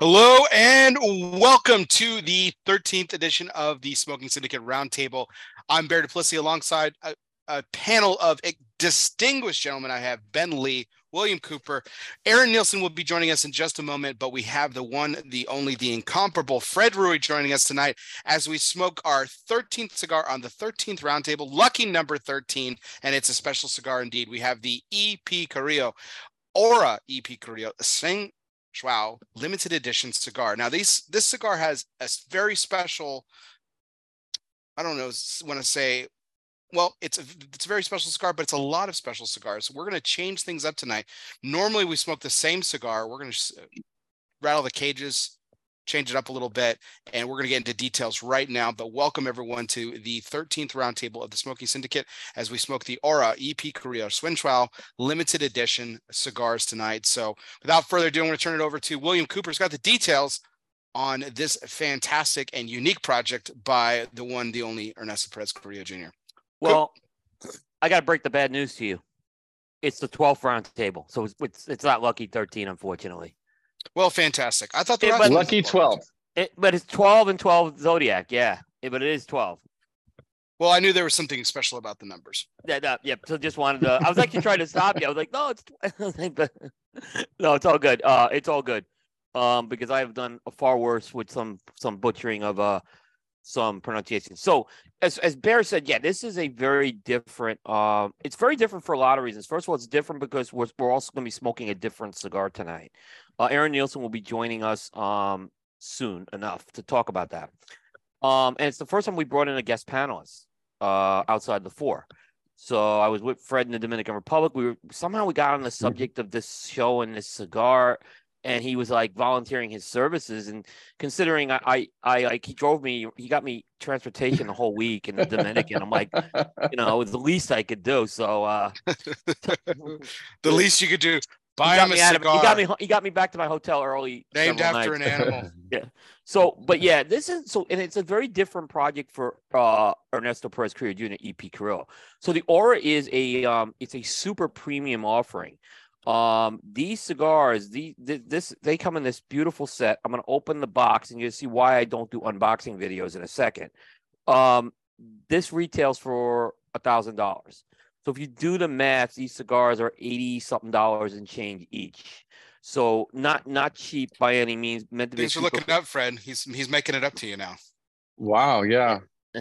Hello and welcome to the 13th edition of the Smoking Syndicate Roundtable. I'm Bear Duplessis alongside a, a, panel of distinguished gentlemen. I have Ben Lee, William Cooper, Aaron Nielsen will be joining us in just a moment, but we have the one, the only, the incomparable Fred Rewey joining us tonight as we smoke our 13th cigar on the 13th roundtable, lucky number 13, and it's a special cigar indeed. We have the EP Carrillo. Aura EP Carrillo, Sing Wow, limited edition cigar. Now, these this cigar has a very special. I don't know, want to say, well, it's a it's a very special cigar, but it's a lot of special cigars. We're going to change things up tonight. Normally, we smoke the same cigar. We're going to rattle the cages, change it up a little bit, and we're going to get into details right now. But welcome everyone to the 13th roundtable of the Smoking Syndicate as we smoke the Aura EP Carrillo Xuanchao limited edition cigars tonight. So without further ado, I'm going to turn it over to William Cooper's got the details on this fantastic and unique project by the one, the only Ernesto Perez Carrillo Jr. Well, I got to break the bad news to you. It's the 12th roundtable. So it's, it's not lucky 13, unfortunately. Well, fantastic. I thought the it, lucky twelve. It, but it's twelve and twelve zodiac. Yeah, it, but it is twelve. Well, I knew there was something special about the numbers. Yeah, no, yeah. So just wanted to. I was actually trying to stop you. I was like, no, it's no, it's all good. Uh, it's all good. Um, because I have done far worse with some some butchering of uh some pronunciation. So as as Bear said, yeah, this is a very different. Um, it's very different for a lot of reasons. First of all, it's different because we're we're also going to be smoking a different cigar tonight. Uh, Aaron Nielsen will be joining us um soon enough to talk about that. Um, and it's the first time we brought in a guest panelist uh outside the four. So I was with Fred in the Dominican Republic. We were somehow we got on the mm-hmm. subject of this show and this cigar and he was like volunteering his services and considering I, I I like he drove me he got me transportation the whole week in the Dominican. I'm like, you know, it was the least I could do. So uh the least you could do. Buy him a cigar. he got me he got me back to my hotel early. Named after nights. an animal. yeah. So but yeah, this is so and it's a very different project for uh Ernesto Perez Carrillo Jr. EP Carrillo. So the Aura is a um it's a super premium offering. Um, these cigars, the, the, this they come in this beautiful set. I'm gonna open the box and you'll see why I don't do unboxing videos in a second. Um, this retails for a thousand dollars. So if you do the math, these cigars are eighty something dollars and change each. So not not cheap by any means. Meant to Thanks for looking up, Fred. He's he's making it up to you now. Wow, yeah.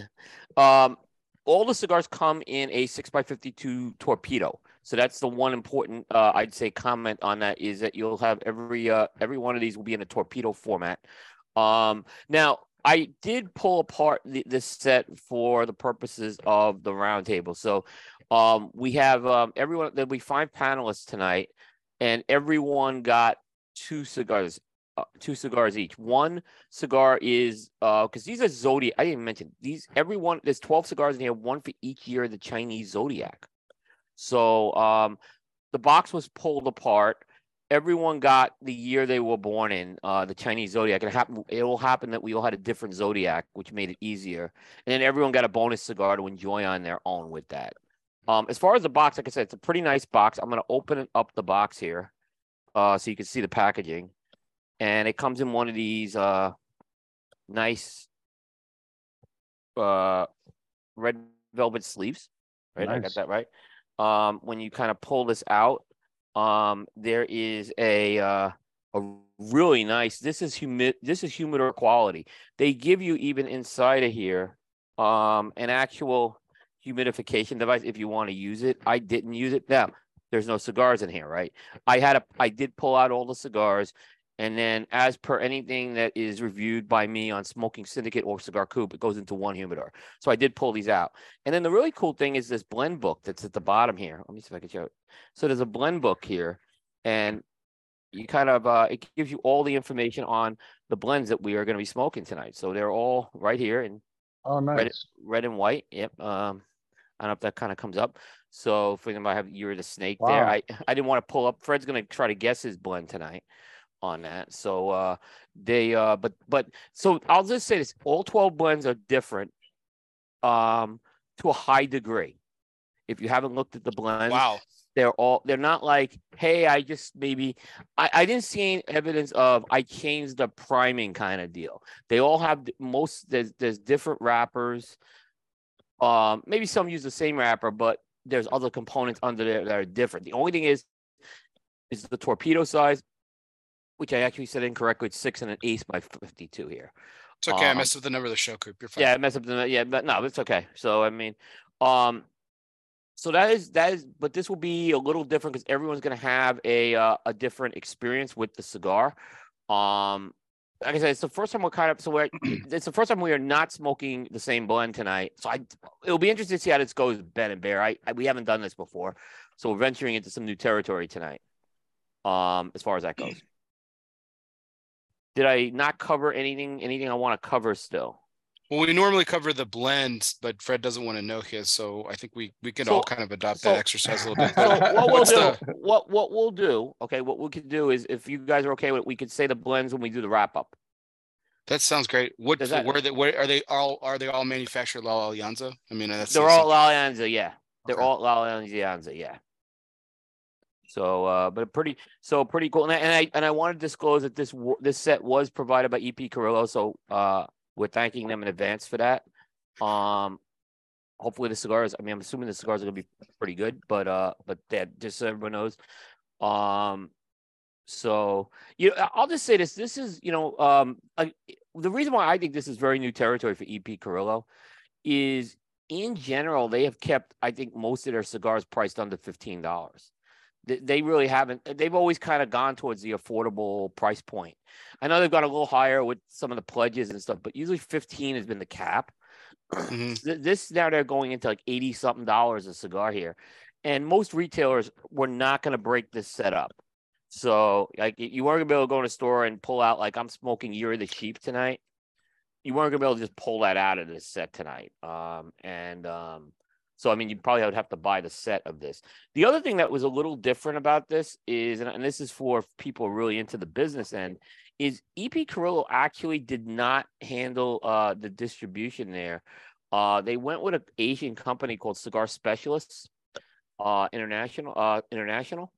Um, all the cigars come in a six x fifty-two torpedo. So that's the one important, uh, I'd say, comment on that is that you'll have every uh, every one of these will be in a torpedo format. Um, now, I did pull apart the, this set for the purposes of the roundtable. So um, we have um, everyone. There'll be five panelists tonight, and everyone got two cigars. Uh, two cigars each. One cigar is uh because these are zodiac. I didn't mention these. Everyone there's twelve cigars in here. One for each year of the Chinese zodiac. So um, the box was pulled apart. Everyone got the year they were born in, uh, the Chinese zodiac. It happened. It will happen that we all had a different zodiac, which made it easier. And then everyone got a bonus cigar to enjoy on their own with that. Um, as far as the box, like I said, it's a pretty nice box. I'm going to open up the box here, uh, so you can see the packaging, and it comes in one of these uh, nice uh, red velvet sleeves. Right, nice. I got that right um, when you kind of pull this out, um, there is a uh, a really nice. This is humid. This is humidor quality. They give you even inside of here um, an actual humidification device if you want to use it. I didn't use it. Now there's no cigars in here, right? I had a. I did pull out all the cigars. And then, as per anything that is reviewed by me on Smoking Syndicate or Cigar Coop, it goes into one humidor. So I did pull these out. And then the really cool thing is this blend book that's at the bottom here. Let me see if I can show it. So there's a blend book here, and you kind of uh, it gives you all the information on the blends that we are going to be smoking tonight. So they're all right here in oh nice red, red and white. Yep. Um, I don't know if that kind of comes up. So for them, I have you're the snake wow. there. I I didn't want to pull up. Fred's going to try to guess his blend tonight on that. So uh they uh but but so I'll just say this all 12 blends are different um to a high degree. If you haven't looked at the blends, wow. they're all they're not like hey i just maybe i, I didn't see any evidence of i changed the priming kind of deal they all have most there's there's different wrappers um maybe some use the same wrapper but there's other components under there that are different the only thing is is the torpedo size which i actually said incorrectly it's six and an eighth by 52 here It's okay. I Um, messed up the number of the show, Coop. You're fine. yeah, mess up the yeah, but no, it's okay. So I mean, um, so that is that is, but this will be a little different because everyone's gonna have a uh, a different experience with the cigar. Um, like I said, it's the first time we're kind of so we're it's the first time we are not smoking the same blend tonight. So I it'll be interesting to see how this goes, Ben and Bear. I, I we haven't done this before, so we're venturing into some new territory tonight. Um, as far as that goes. Did I not cover anything? Anything I want to cover still? Well, we normally cover the blend, but Fred doesn't want to know his, so I think we we can So- all kind of adopt so- that exercise a little bit. So what we'll do, the- what what we'll do, okay, what we could do is if you guys are okay with it, we could say the blends when we do the wrap up. that sounds great. What Does that- where they where are they all are they all manufactured La Alianza? I mean, that's They're all La Alianza, yeah. They're Okay. all La Alianza, yeah. So, uh, but pretty, so pretty cool. And I, and I and I want to disclose that this this set was provided by EP Carrillo, so uh, we're thanking them in advance for that. Um, hopefully the cigars. I mean, I'm assuming the cigars are gonna be pretty good, but uh, but that just so everyone knows. Um, so you know, I'll just say this: this is you know, um, I, the reason why I think this is very new territory for EP Carrillo is in general they have kept I think most of their cigars priced under fifteen dollars. They, they really haven't. They've always kind of gone towards the affordable price point. I know they've gone a little higher with some of the pledges and stuff, but usually fifteen has been the cap. Mhm. This now they're going into like eighty something dollars a cigar here, and most retailers were not going to break this setup. So like you weren't gonna be able to go in a store and pull out like I'm smoking Year of the Sheep tonight. You weren't gonna be able to just pull that out of this set tonight. Um, and um, so I mean you probably would have to buy the set of this. The other thing that was a little different about this is, and, this is for people really into the business end, is EP Carrillo actually did not handle uh, the distribution there. Uh, they went with an Asian company called Cigar Specialists uh, International. Uh, International.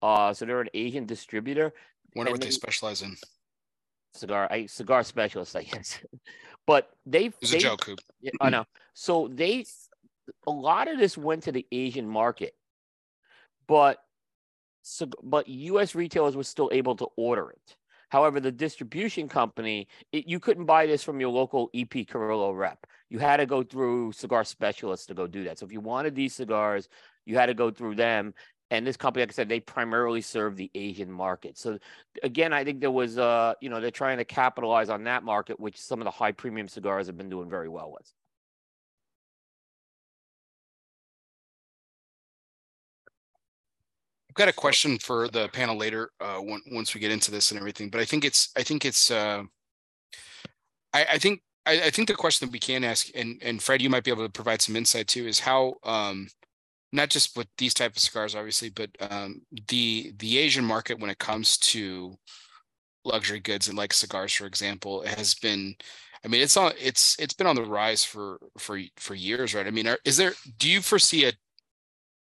Uh, so they're an Asian distributor. Wonder what they they- specialize in. Cigar, I cigar specialist, I guess. But they, It's they a joke, Coop. I know. So they, a lot of this went to the Asian market, but so, but U.S. retailers were still able to order it. However, the distribution company, it, you couldn't buy this from your local EP Carrillo rep. You had to go through cigar specialists to go do that. So if you wanted these cigars, you had to go through them. And this company, like I said, they primarily serve the Asian market. So again, I think there was, uh, you know, they're trying to capitalize on that market, which some of the high premium cigars have been doing very well with. I've got a question for the panel later, uh, on- once we get into this and everything, but I think it's, I think it's, uh, I, I think, I, I think the question that we can ask, and, and Fred, you might be able to provide some insight too, is how, um, not just with these type of cigars, obviously, but, um, the, the Asian market when it comes to luxury goods and like cigars, for example, has been, I mean, it's on, it's, it's been on the rise for, for, for years, right? I mean, are, is there, do you foresee a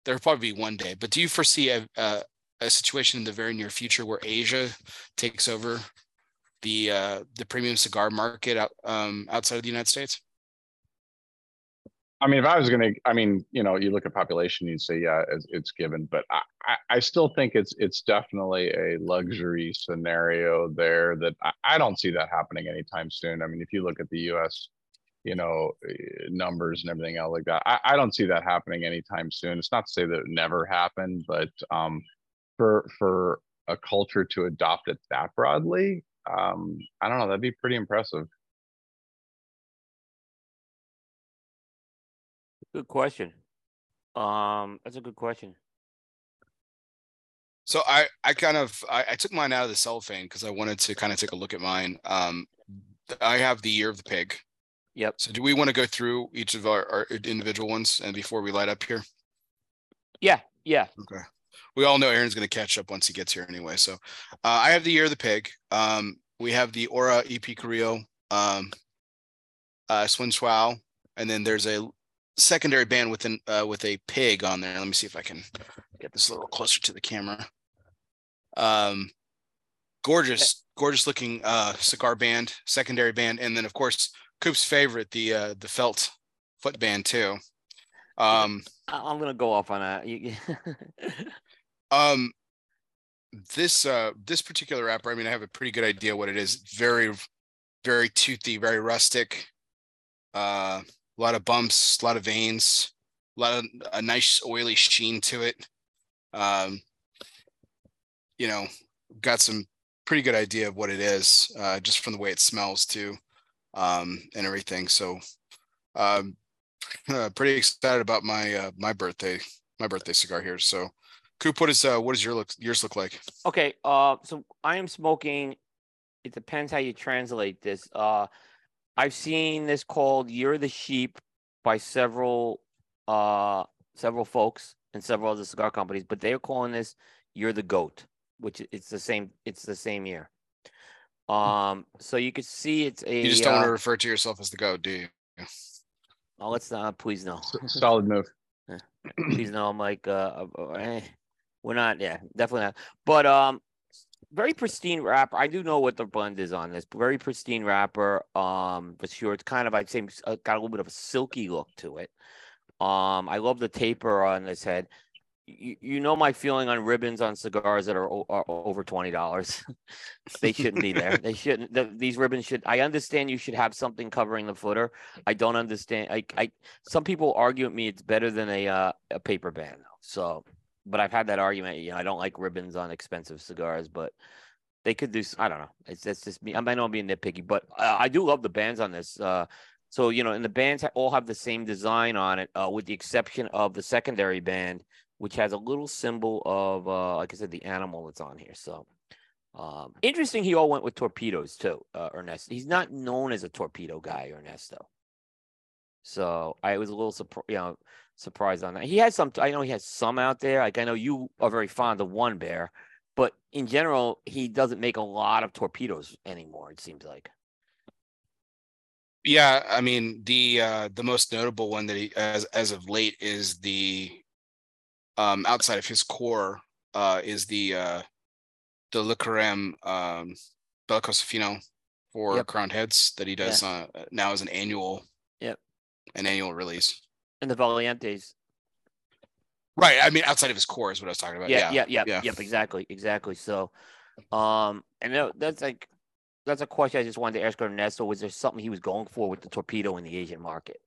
there'll probably be one day, but do you foresee a, a, a situation in the very near future where Asia takes over the uh, the premium cigar market out, um, outside of the United States? I mean, if I was gonna, I mean, you know, you look at population, you'd say, yeah, it's, it's given, but I, I, I still think it's, it's definitely a luxury scenario there that I, I don't see that happening anytime soon. I mean, if you look at the US, you know, eh, numbers and everything else like that, I, I don't see that happening anytime soon. It's not to say that it never happened, but, um, for, for a culture to adopt it that broadly, um, I don't know, that'd be pretty impressive. Good question. Um, that's a good question. So I I kind of I, I took mine out of the cellophane because I wanted to kind of take a look at mine. Um, I have the year of the pig. Yep. So do we want to go through each of our, our individual ones and before we light up here? Yeah, yeah. Okay. We all know Aaron's going to catch up once he gets here anyway. So uh, I have the year of the pig. Um, we have the Aura EP Carrillo, um, uh, Swin Swao, and then there's a secondary band with an uh, with a pig on there. Let me see if I can Get this a little closer to the camera. Um, gorgeous, gorgeous looking uh cigar band, secondary band, and then of course Coop's favorite, the uh the felt foot band too. Um, I'm gonna go off on that. Um, this uh this particular wrapper, I mean, I have a pretty good idea what it is. Very, very toothy, very rustic. Uh, a lot of bumps, a lot of veins, a lot of a nice oily sheen to it. Um, you know, got some pretty good idea of what it is, uh, just from the way it smells too, um, and everything. So, um, uh, pretty excited about my uh, my birthday my birthday cigar here. So, Coop, what is uh what does your look yours look like? Okay, uh, so I am smoking. It depends how you translate this. Uh, I've seen this called "You're the Sheep" by several, uh, several folks and several other cigar companies, but they're calling this "You're the Goat," which it's the same. It's the same year. Um, so you could see it's a. You just don't want uh, to refer to yourself as the goat, do you? oh, let's not. Please no. Solid move. please no i'm like uh uh, eh, we're not yeah definitely not but um very pristine wrapper i do know what the blend is on this very pristine wrapper um for sure it's kind of i'd say uh, got a little bit of a silky look to it um i love the taper on this head you, you know my feeling on ribbons on cigars that are, are over twenty dollars. they shouldn't be there. They shouldn't. The, these ribbons should. I understand you should have something covering the footer. I don't understand. I, I some people argue with me it's better than a uh, a paper band. So, but I've had that argument. You know, I don't like ribbons on expensive cigars, but they could do. I don't know. It's that's just me. I might not be nitpicky, but I do love the bands on this. Uh, so you know, and the bands all have the same design on it, uh, with the exception of the secondary band, which has a little symbol of, uh, like I said, the animal that's on here. So. Um, interesting. He all went with torpedoes too, uh, Ernesto. He's not known as a torpedo guy, Ernesto. So I was a little surprised, you know, surprised on that. He has some. I know he has some out there. Like I know you are very fond of one bear, but in general, he doesn't make a lot of torpedoes anymore. It seems like. Yeah, I mean the uh the most notable one that he as as of late is the um outside of his core uh is the uh the Le Carême um for Yep. crowned heads that he does uh now as an annual Yep. an annual release. And the Valientes. Right. I mean outside of his core is what I was talking about. Yeah, Yeah. yeah, yeah, yeah. yep, exactly, exactly. So, um, and that's like, that's a question I just wanted to ask Ernesto. Was there something he was going for with the torpedo in the Asian market?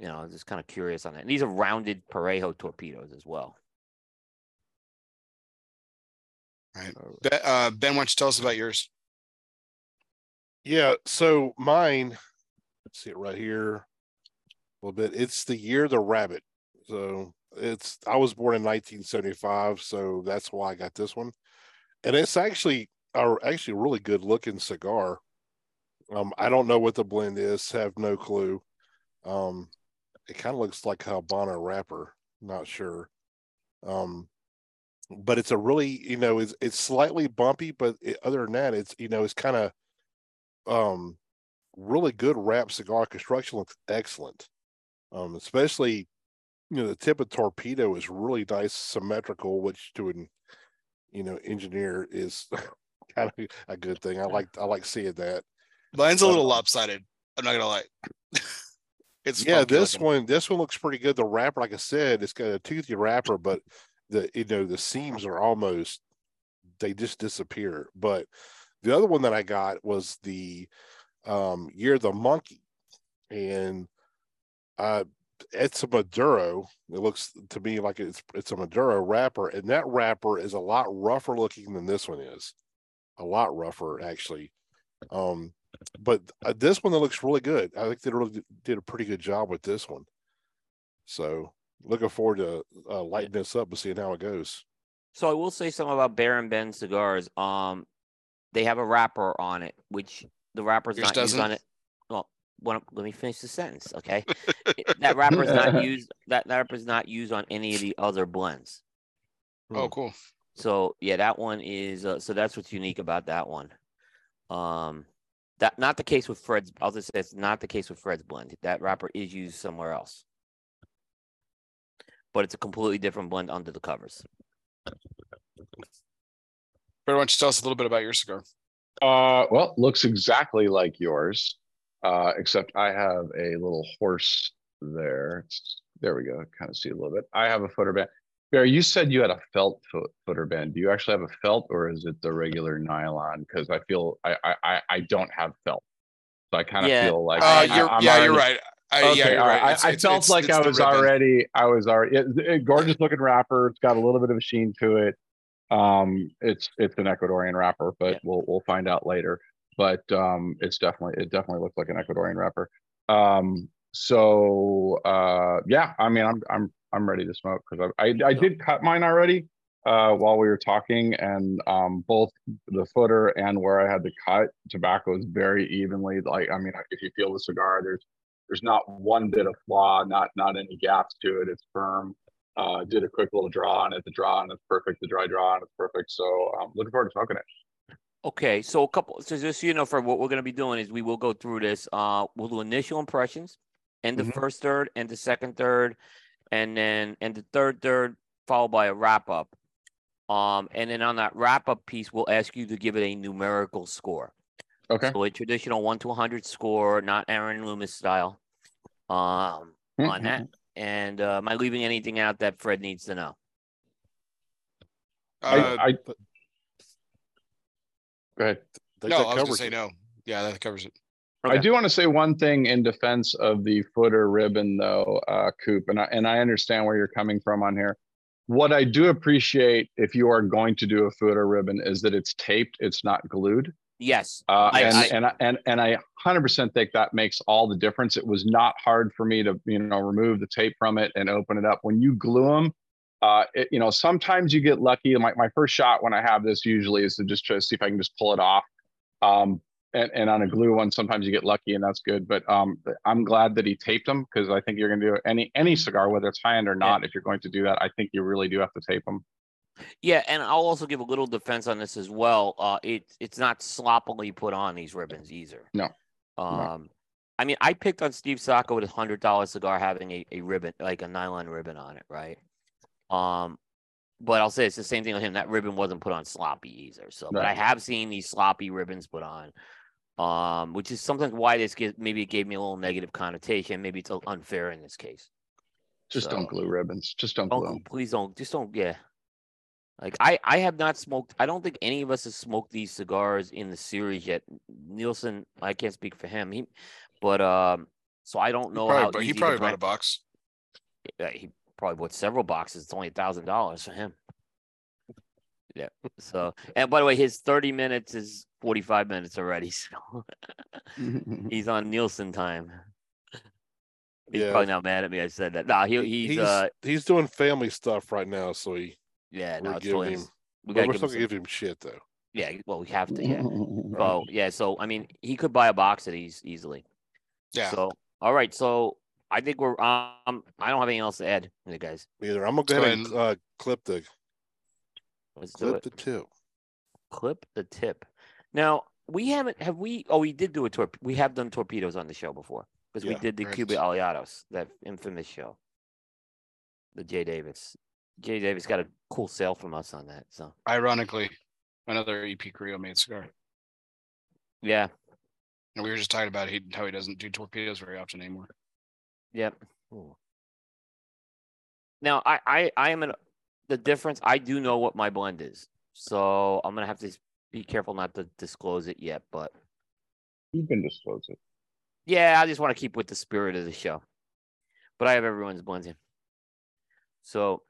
You know, I'm just kind of curious on that. And these are rounded Parejo torpedoes as well. Right. Be- uh Ben, why don't you tell us about yours? Yeah, so mine, let's see it right here a little bit. It's the year the rabbit. So it's I was born in 1975, so that's why I got this one. And it's actually a actually a really good looking cigar. Um, I don't know what the blend is, have no clue. Um, it kind of looks like a Habana wrapper, not sure. Um, but it's a really, you know, it's it's slightly bumpy, but it, other than that, it's you know, it's kind of um really good wrap cigar construction looks excellent um especially you know the tip of torpedo is really nice symmetrical which to an you know engineer is kind of a good thing i like i like seeing that Mine's a little lopsided. I'm not gonna lie. it's yeah this looking. one this one looks pretty good. The wrapper like i said it's got a toothy wrapper but the you know the seams are almost they just disappear. But the other one that i got was the um year of the monkey. And uh it's a maduro. It looks to me like it's it's a maduro wrapper and that wrapper is a lot rougher looking than this one is. A lot rougher actually. Um but uh, this one that looks really good i think they really did- did a pretty good job with this one so looking forward to uh, lighting this up and seeing how it goes So I will say something about Bear and Ben cigars. Um, they have a wrapper on it, which the wrapper's Yours not used on it. Well, when, let me finish the sentence, okay? That wrapper's not used. That wrapper is not used on any of the other blends. Oh, cool. So yeah, that one is. Uh, so that's what's unique about that one. Um, that not the case with Fred's. I'll just say it's not the case with Fred's blend. That wrapper is used somewhere else. but it's a completely different blend under the covers. Fred, why don't you tell us a little bit about your cigar? Uh, well, looks exactly like yours, uh, except I have a little horse there. It's- there we go. Kind of see a little bit. I have a footer band. Barry, you said you had a felt foot, footer band. Do you actually have a felt or is it the regular nylon? Because I feel I, I I I don't have felt, so I kind of Yeah. feel like Uh, I- you're, I'm yeah, you're right. I, yeah, Okay, you're all right. right. It's- I, I it's- felt it's- like it's I was already, I was already, it, it- gorgeous looking wrapper. It's got a little bit of a sheen to it. Um, it's, it's an Ecuadorian wrapper, but Yeah. we'll, we'll find out later. But, um, it's definitely, it definitely looks like an Ecuadorian wrapper. Um, so, uh, yeah, I mean, I'm, I'm, I'm ready to smoke because I, I, I did cut mine already. Uh, while we were talking and, um, both the footer and where I had to cut, tobacco is very evenly, like, I mean, if you feel the cigar, there's, there's not one bit of flaw, not not any gaps to it. It's firm. Uh, did a quick little draw on it. The draw on it's perfect. The dry draw on it's perfect. So um, looking forward to smoking it. Okay, so a couple. So just so you know, for what we're going to be doing is we will go through this. Uh, we'll do initial impressions, and the Mhm. first third, and the second third, and then and the third third, followed by a wrap up. Um, and then on that wrap up piece, we'll ask you to give it a numerical score. Okay. So a traditional one to 100 score, not Aaron Loomis style. Um, on that. And uh, am I leaving anything out that Fred needs to know? Uh, I, I, go ahead. no, I was gonna say no. Yeah, that covers it. I do want to say one thing in defense of the footer ribbon, though, uh, Coop, and I, and I understand where you're coming from on here. What I do appreciate if you are going to do a footer ribbon is that it's taped, it's not glued. Yes. Uh, I- and, I- and, I- and, and I hundred percent think that makes all the difference. It was not hard for me to, you know, remove the tape from it and open it up. When you glue them, uh, it, you know, sometimes you get lucky. My, my first shot when I have this usually is to just try to see if I can just pull it off. Um, and, and on a glue one, sometimes you get lucky and that's good. But um, I'm glad that he taped them because I think you're going to do any any cigar, whether it's high end or not. If you're going to do that, I think you really do have to tape them. Yeah, and I'll also give a little defense on this as well. Uh, it it's not sloppily put on these ribbons either. No. Um, I mean, I picked on Steve Saka with a hundred dollar cigar having a, a ribbon, like a nylon ribbon on it, right? Um, but I'll say it's the same thing with him. That ribbon wasn't put on sloppy either. So, but I have seen these sloppy ribbons put on. Um, which is sometimes why this gives maybe it gave me a little negative connotation. Maybe it's unfair in this case. Just So- don't glue ribbons. Just don't Don't glue gl- please don't just don't yeah. Like I I have not smoked. I don't think any of us has smoked these cigars in the series yet. Nielsen, I can't speak for him. He, but um, so I don't know Probably, how but he probably bought blend- a box. Yeah, he probably bought several boxes. It's only a thousand dollars for him. Yeah. So and by the way, his thirty minutes is forty five minutes already. So he's on Nielsen time. He's Yeah. probably not mad at me. I said that. Nah, he, he's, he's uh he's doing family stuff right now, so he yeah. No, we're it's totally- him. we gotta we're give still him gonna give him shit though. Yeah, well, we have to. Yeah. Oh, yeah. So I mean, he could buy a box of these easily. Yeah. So all right. So I think we're um. I don't have anything else to add, you guys. Either I'm gonna go Go ahead and uh, clip the Let's do clip it. the tip. Clip the tip. Now we haven't. Have we? Oh, we did do a torp. We have done torpedoes on the show before because we did the correct. Cuba Aliados, that infamous show. The Jay Davis. Jay Davis got a cool sale from us on that. So Ironically, another EP Carrillo made cigar. yeah. And we were just talking about he, how he doesn't do torpedoes very often anymore. Yep. Ooh. Now I I I am in the difference. I do know what my blend is, so I'm gonna have to be careful not to disclose it yet. But You can disclose it. yeah, I just want to keep with the spirit of the show. But I have everyone's blends in. So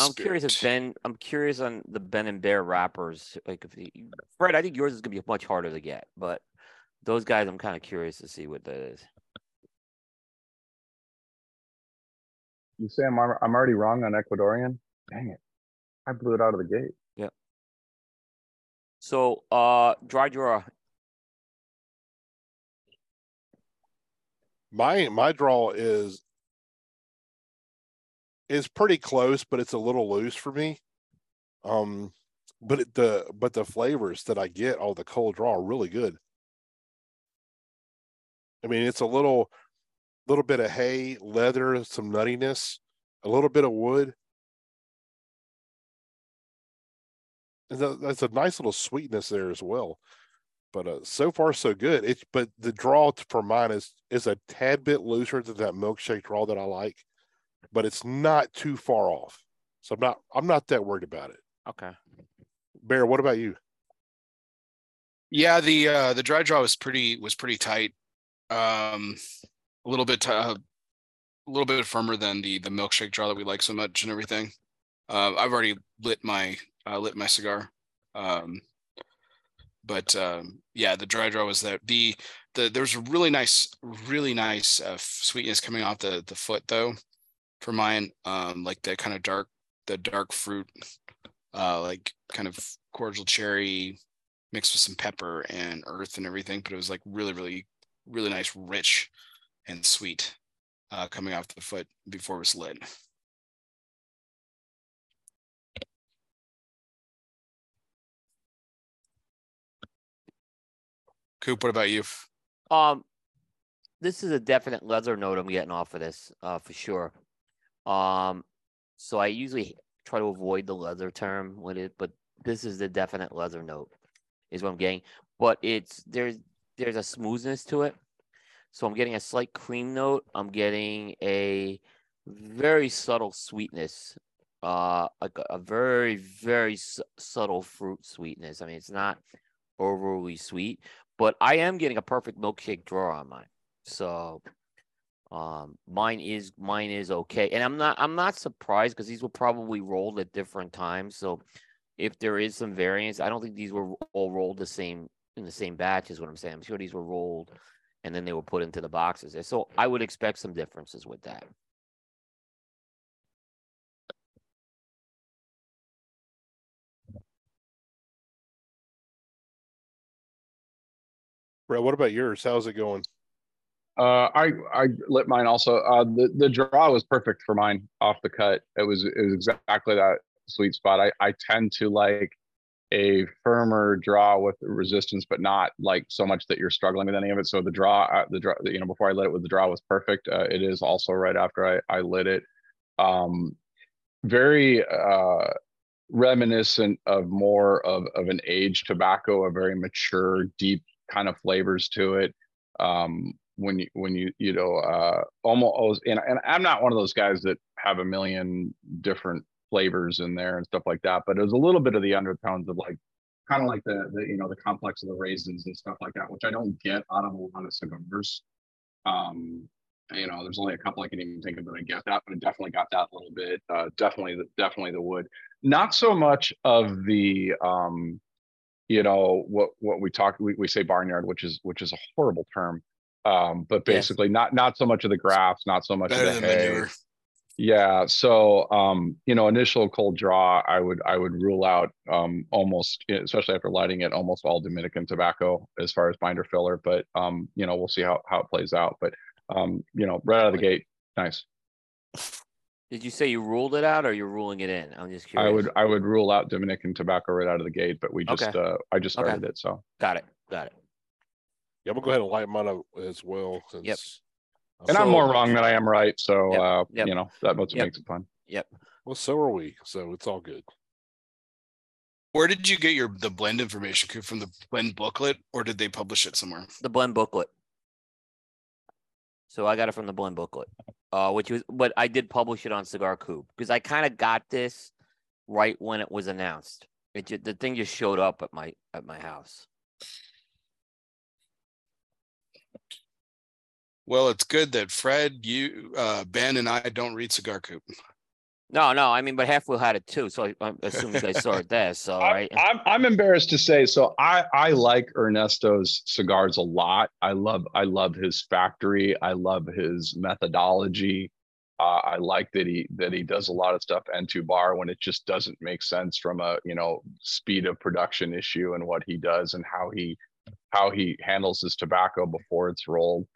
I'm curious if. Ben. I'm curious on the Ben and Bear wrappers. Like if he, Fred, I think yours is gonna be much harder to get, but those guys, I'm kind of curious to see what that is. You say I'm, I'm already wrong on Ecuadorian? Dang it. I blew it out of the gate. Yeah. So, uh, dry draw. My my draw is is pretty close, but it's a little loose for me. Um, but it, the but the flavors that I get, oh, the cold draw are really good. I mean, it's a little, little bit of hay, leather, some nuttiness, a little bit of wood. And that's a nice little sweetness there as well. But uh, so far so good. It's but the draw for mine is is a tad bit looser than that milkshake draw that I like, but it's not too far off. So I'm not I'm not that worried about it. Okay. Bear, what about you? Yeah, the uh the dry draw was pretty was pretty tight. Um a little bit uh, a little bit firmer than the the milkshake draw that we like so much and everything. Uh, I've already lit my uh, lit my cigar. Um but um yeah, the dry draw was there. The the there was a really nice really nice uh, sweetness coming off the the foot though for mine. Um like the kind of dark the dark fruit uh like kind of cordial cherry mixed with some pepper and earth and everything, but it was like really, really, really nice, rich and sweet uh, coming off the foot before it was lit. Coop, what about you? Um, this is a definite leather note I'm getting off of this, uh, for sure. Um, so I usually try to avoid the leather term with it, but this is the definite leather note, is what I'm getting. But it's there's there's a smoothness to it. So I'm getting a slight cream note. I'm getting a very subtle sweetness, uh, a, a very very su- subtle fruit sweetness. I mean, it's not overly sweet, but I am getting a perfect milkshake draw on mine. So um mine is mine is okay. And I'm not I'm not surprised because these were probably rolled at different times. So if there is some variance, I don't think these were all rolled the same in the same batch is what I'm saying. I'm sure these were rolled and then they were put into the boxes. So I would expect some differences with that. Fred, what about yours? How's it going? Uh, I I lit mine also. Uh, the the draw was perfect for mine off the cut. It was it was exactly that sweet spot. I I tend to like a firmer draw with resistance, but not like so much that you're struggling with any of it. So the draw, uh, the draw, you know, before I lit it with the draw was perfect. Uh, it is also right after I I lit it. Um, very uh reminiscent of more of of an aged tobacco, a very mature, deep kind of flavors to it. Um, when you when you you know uh almost and, and i'm not one of those guys that have a million different flavors in there and stuff like that but it was a little bit of the undertones of like kind of like the, the you know the complex of the raisins and stuff like that which i don't get out of a lot of cigars um you know there's only a couple i can even think of that i get that but it definitely got that a little bit uh definitely the definitely the wood not so much of the um you know what what we talk we, we say barnyard which is which is a horrible term um but Yes. basically not not so much of the grass not so much Better of the hay manure. Yeah so um you know initial cold draw i would i would rule out um almost especially after lighting it almost all dominican tobacco as far as binder filler but um you know we'll see how how it plays out but um you know right out of the gate nice Did you say you ruled it out or you're ruling it in? I'm just curious. i would i would rule out dominican tobacco right out of the gate but we just Okay. uh i just Okay. started it so Got it. Got it. Yeah, I'm gonna go ahead and light mine up as well. Yep. Since and i'm more wrong than i am right so Yep, uh yep. you know that what Yep. makes it fun Yep. Well, so are we. So it's all good. Where did you get your the blend information? Coop, From the blend booklet, or did they publish it somewhere? The blend booklet. So I got it from the blend booklet, uh, which was, but I did publish it on Cigar Coop because I kind of got this right when it was announced. It ju- the thing just showed up at my at my house. Well, it's good that Fred, you, uh, Ben, and I don't read Cigar Coop. No, no, I mean, but halfwheel had it too, so I, I assume you guys saw it there. So I- right, I'm I'm embarrassed to say so I I like Ernesto's cigars a lot. I love I love his factory. I love his methodology. Uh, I like that he that he does a lot of stuff end to bar when it just doesn't make sense from a you know speed of production issue and what he does and how he how he handles his tobacco before it's rolled.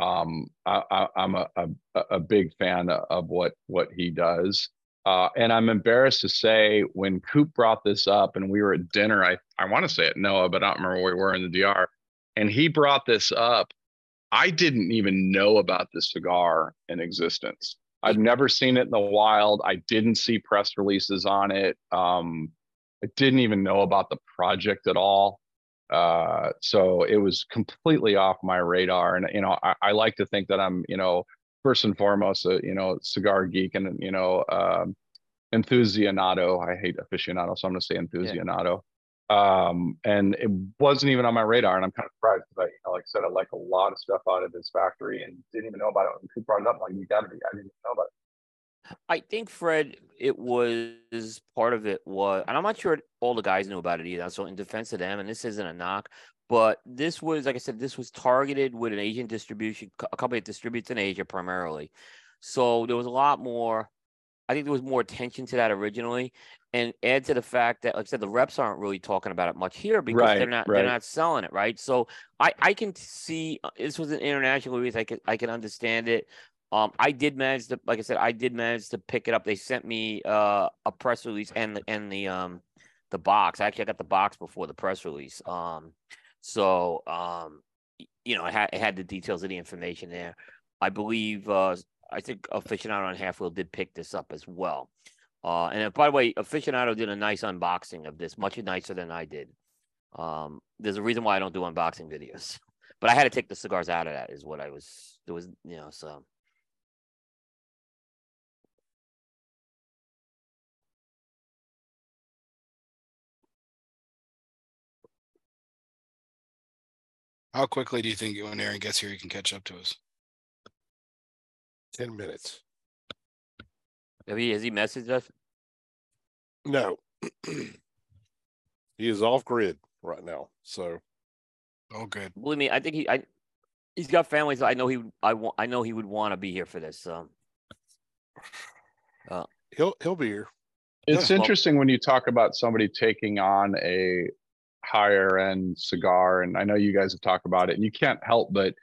Um, I, I'm a, a a big fan of what what he does. Uh, and I'm embarrassed to say when Coop brought this up and we were at dinner, I, I want to say at Noah, but I don't remember where we were in the DR. And he brought this up. I didn't even know about this cigar in existence. I've never seen it in the wild. I didn't see press releases on it. Um, I didn't even know about the project at all. Uh, so it was completely off my radar. And you know, I, I, like to think that I'm, you know, first and foremost, a you know, cigar geek and you know, um, enthusiasto. I hate aficionado, so I'm going to say enthusiasto. Um, and it wasn't even on my radar, and I'm kind of surprised because I, you know, like I said, I like a lot of stuff out of this factory and didn't even know about it. When you brought it up, like you got to be, I didn't even know about it. I think Fred, it was part of it was, and I'm not sure all the guys knew about it either. So in defense of them, and this isn't a knock, but this was, like I said, this was targeted with an Asian distribution, a company that distributes in Asia primarily. So there was a lot more I think there was more attention to that originally, and add to the fact that, like I said, the reps aren't really talking about it much here because right, they're not right. they're not selling it, right? So I I can see uh, this was an international release. I can I can understand it. Um, I did manage to, like I said, I did manage to pick it up. They sent me uh, a press release and the and the um the box. Actually, I got the box before the press release. Um, so um, you know, it had it had the details of the information there. I believe uh, I think aficionado on halfwheel did pick this up as well. Uh, and uh, by the way, aficionado did a nice unboxing of this, much nicer than I did. Um, there's a reason why I don't do unboxing videos, but I had to take the cigars out of that. Is what I was. There was, you know, so. How quickly do you think when Aaron gets here, he can catch up to us? 10 minutes. Have he, has he messaged us? No. he is off grid right now. So, oh, good. Believe me, I think he, I, he's got families. I know he, I want, I know he would want to be here for this. So, uh, he'll, he'll be here. It's yeah. interesting when you talk about somebody taking on a higher end cigar, and I know you guys have talked about it, and you can't help but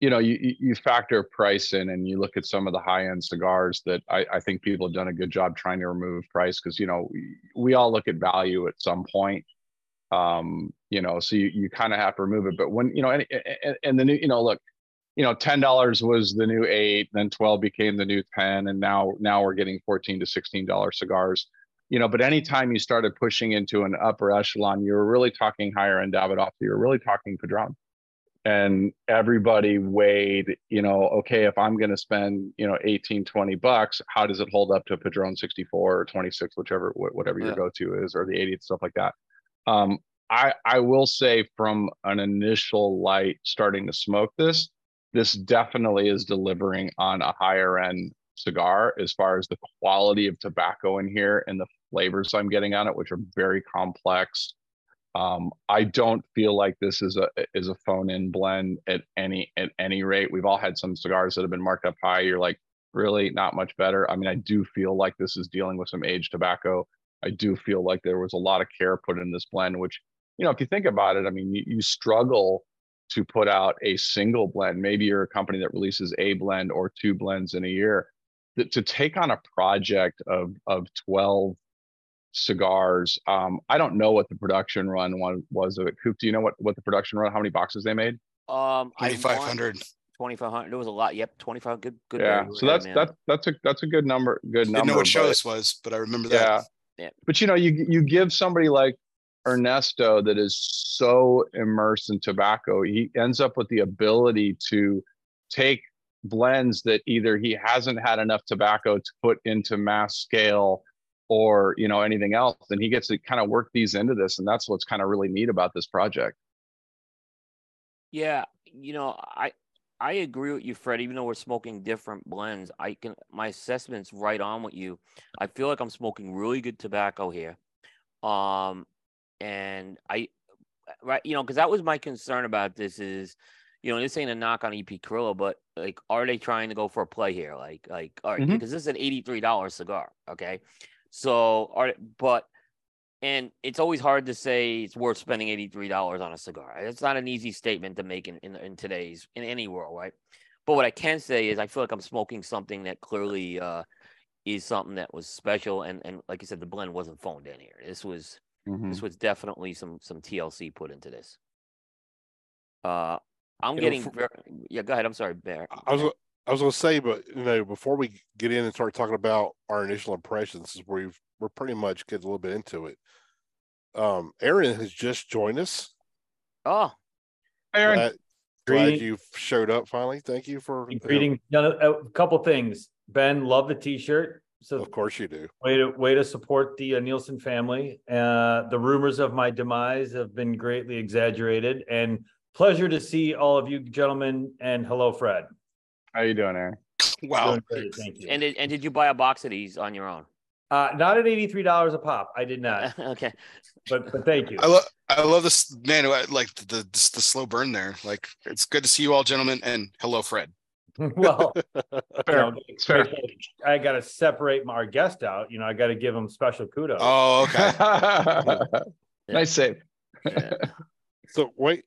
you know, you you factor price in, and you look at some of the high end cigars that I, I think people have done a good job trying to remove price because you know we, we all look at value at some point. Um, you know, so you, you kind of have to remove it. But when you know, and, and, and the new, you know, look, you know, ten dollars was the new eight, then twelve became the new ten, and now now we're getting fourteen to sixteen dollar cigars. You know, but anytime you started pushing into an upper echelon, you were really talking higher end Davidoff. You were really talking Padron and everybody weighed you know okay if i'm going to spend you know 18 20 bucks how does it hold up to a padron 64 or 26 whichever whatever your yeah. go-to is or the 80 stuff like that um i i will say from an initial light starting to smoke this this definitely is delivering on a higher end cigar as far as the quality of tobacco in here and the flavors i'm getting on it which are very complex um, I don't feel like this is a is a phone in blend at any at any rate. We've all had some cigars that have been marked up high. You're like, really not much better. I mean, I do feel like this is dealing with some aged tobacco. I do feel like there was a lot of care put in this blend, which, you know, if you think about it, I mean, you, you struggle to put out a single blend. Maybe you're a company that releases a blend or two blends in a year. To take on a project of of 12 cigars. Um, I don't know what the production run one was of it. Coop, do you know what what the production run? How many boxes they made? Um, twenty five hundred. Twenty five hundred. There was a lot. Yep, twenty five. Good, good. Yeah. So that's that's that's a that's a good number. Good Didn't number. Didn't know what show this was, but I remember that. Yeah. Yeah. But you know, you you give somebody like Ernesto that is so immersed in tobacco, he ends up with the ability to take blends that either he hasn't had enough tobacco to put into mass scale or you know anything else and he gets to kind of work these into this and that's what's kind of really neat about this project yeah you know i i agree with you fred even though we're smoking different blends i can my assessment's right on with you i feel like i'm smoking really good tobacco here um and i right you know because that was my concern about this is you know, this ain't a knock on EP Carrillo, but like, are they trying to go for a play here? Like, like, all right, mm-hmm. because this is an eighty-three dollar cigar. Okay, so, are but and it's always hard to say it's worth spending eighty three dollars on a cigar. It's not an easy statement to make in, in in today's in any world, right? But what I can say is I feel like I'm smoking something that clearly uh, is something that was special, and and like you said, the blend wasn't phoned in here. This was mm-hmm. this was definitely some some TLC put into this. Uh, I'm You know, getting for- ver- yeah. Go ahead. I'm sorry, Bear. I was, I was gonna say, but you know, before we get in and start talking about our initial impressions, is where we've we're pretty much getting a little bit into it. Um, Aaron has just joined us. Oh, Aaron, Glad, glad you showed up finally. Thank you for. Greeting, no, no, a couple things. Ben, love the T-shirt. So Of course you do. way to way to support the uh, Nielsen family. Uh, the rumors of my demise have been greatly exaggerated, and pleasure to see all of you gentlemen. And hello, Fred. How you doing, Aaron? Wow. Doing great, thank you. and did, and did you buy a box of these on your own? uh, not at eighty three dollars a pop. I did not, okay. but but thank you. I love I love this man. I Like the, the the slow burn there. Like it's good to see you all, gentlemen, and hello, Fred. well, you know, fair. I got to separate my- our guest out. You know, I got to give him special kudos. Oh, okay. nice save. Yeah. So wait.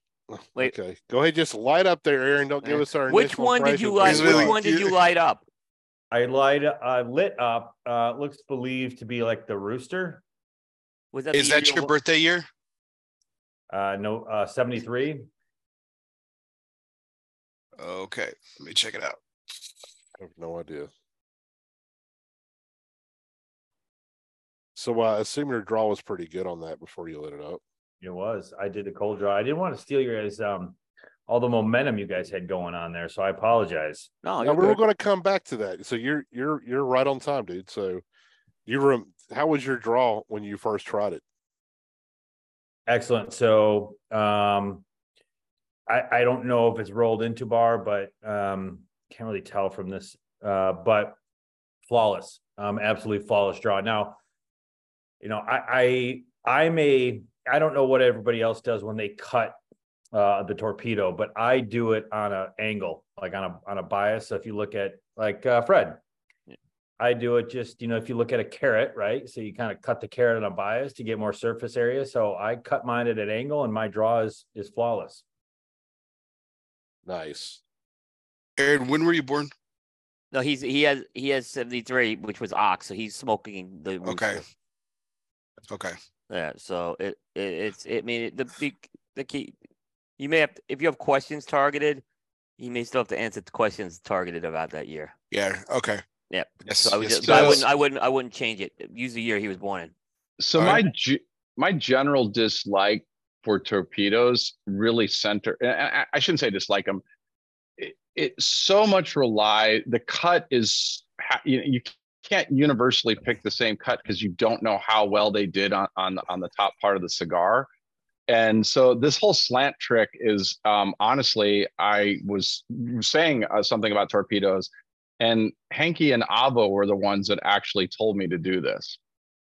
Wait. Okay. Go ahead. Just light up there, Aaron. Don't give us our. Which one did you light? He's Which really one did you light up? I light uh, lit up. Uh, looks believed to be like the rooster. Was that Is that your one- birthday year? Uh, no, uh, seventy three. Okay, let me check it out. I have no idea. So uh, I assume your draw was pretty good on that before you lit it up. It was. I did the cold draw. I didn't want to steal your guys um all the momentum you guys had going on there, so I apologize. No, Now, you're we were going to come back to that. So you're you're you're right on time, dude. So you rem- how was your draw when you first tried it? Excellent. So um I I don't know if it's rolled into bar, but um can't really tell from this. Uh but flawless. Um absolutely flawless draw. Now, you know, I I I'm a I don't know what everybody else does when they cut uh the torpedo, but I do it on an angle, like on a on a bias. So if you look at like uh Fred, I do it just, you know, if you look at a carrot, right? So you kind of cut the carrot on a bias to get more surface area. So I cut mine at an angle and my draw is is flawless. Nice. Aaron, when were you born? No, he's he has he has 73, which was ox, so he's smoking the Okay. Okay. Yeah, so it, it it's it I mean the the the key you may have if you have questions targeted, you may still have to answer the questions targeted about that year. Yeah. Okay. Yeah. Yes. So I would yes, just, he I does. wouldn't I wouldn't I wouldn't change it. Use the year he was born in. So All my right. ge- my general dislike for torpedoes really center. and I, I shouldn't say dislike them. It, it so much rely. The cut is ha- you, you can't universally pick the same cut because you don't know how well they did on on on the top part of the cigar. And so this whole slant trick is um, honestly, I was saying uh, something about torpedoes, and Hanky and Avo were the ones that actually told me to do this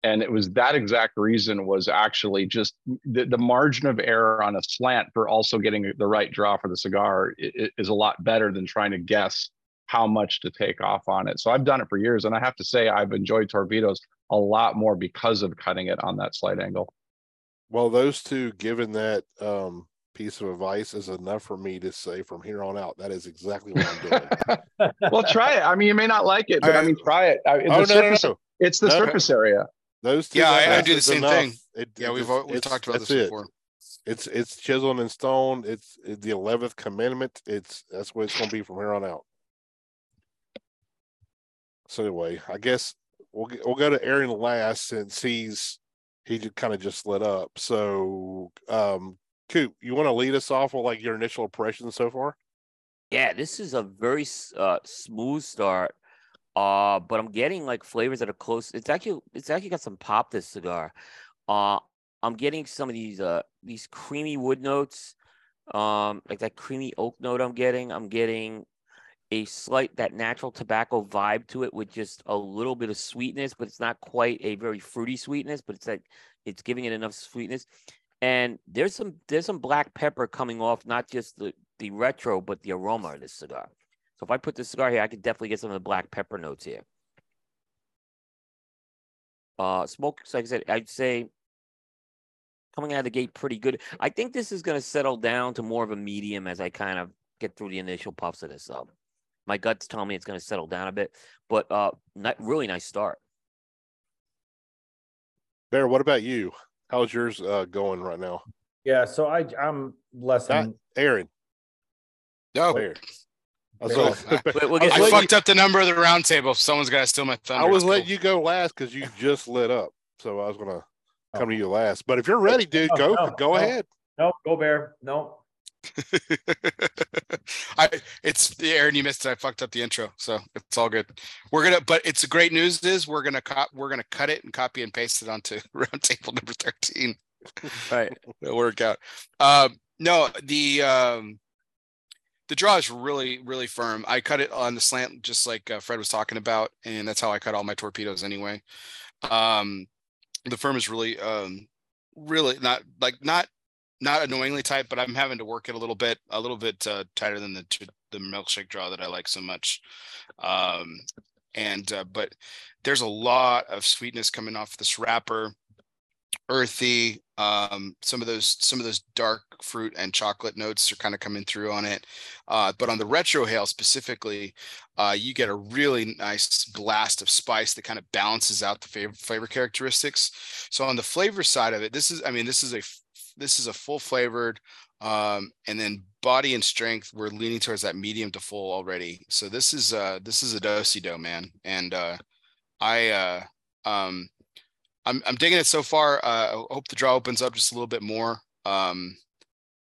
and it was that exact reason was actually just the, the margin of error on a slant for also getting the right draw for the cigar i- i- is a lot better than trying to guess how much to take off on it so i've done it for years and i have to say i've enjoyed torpedoes a lot more because of cutting it on that slight angle Well, those two, given that um, piece of advice, is enough for me to say from here on out that is exactly what I'm doing. well try it i mean you may not like it but i I- mean try it I, oh the no, no, surface, no! it's the No, no. surface area Those two. Yeah, I- I do the same enough. thing. It, Yeah, it we've we've talked about that's this it. before. It's it's chiseled in stone. It's it's the eleventh commandment. It's that's what it's going to be from here on out. So anyway, I guess we'll we'll go to Aaron last since he's he kind of just lit up. So, um, Coop, you want to lead us off with like your initial impressions so far? Yeah, this is a very uh, smooth start. Uh, but I'm getting like flavors that are close. It's actually it's actually got some pop this cigar. Uh, I'm getting some of these uh these creamy wood notes, um, like that creamy oak note. I'm getting. I'm getting a slight that natural tobacco vibe to it with just a little bit of sweetness, but it's not quite a very fruity sweetness. But it's like it's giving it enough sweetness. And there's some there's some black pepper coming off, not just the the retro, but the aroma of this cigar. So if I put this cigar here, I could definitely get some of the black pepper notes here. Uh, smoke, like I said, I'd say coming out of the gate pretty good. I think this is going to settle down to more of a medium as I kind of get through the initial puffs of this. Um, my guts tell me it's going to settle down a bit, but uh, not really nice start. Bear, what about you? How's yours uh, going right now? Yeah, so I I'm less than Aaron, No, There. I was, Well, gonna- But we'll I get, was I letting fucked up the number of the round table. Someone's got to steal my thunder. I was letting cool. you go last because you just lit up. So I was gonna come Oh. to you last. But if you're ready, dude, No, go no, go no. ahead. no, go bear. No. I it's the Aaron, you missed it. I fucked up the intro, so it's all good. We're gonna, but it's the great news is we're gonna cop, we're gonna cut it and copy and paste it onto round table number thirteen. right. It'll work out. Um, no, the um, the draw is really really firm. I cut it on the slant, just like uh, Fred was talking about, and that's how I cut all my torpedoes anyway. Um, the firm is really um, really not like not not annoyingly tight, but I'm having to work it a little bit, a little bit uh, tighter than the the milkshake draw that I like so much. Um, and uh, but there's a lot of sweetness coming off this wrapper, earthy. Um, some of those some of those dark fruit and chocolate notes are kind of coming through on it. Uh, but on the retro hail specifically, uh, you get a really nice blast of spice that kind of balances out the flavor, flavor characteristics. So on the flavor side of it, this is I mean this is a this is a full flavored um and then body and strength we're leaning towards that medium to full already so this is uh this is a dosey do man and uh i uh um i'm i'm digging it so far uh i hope the draw opens up just a little bit more um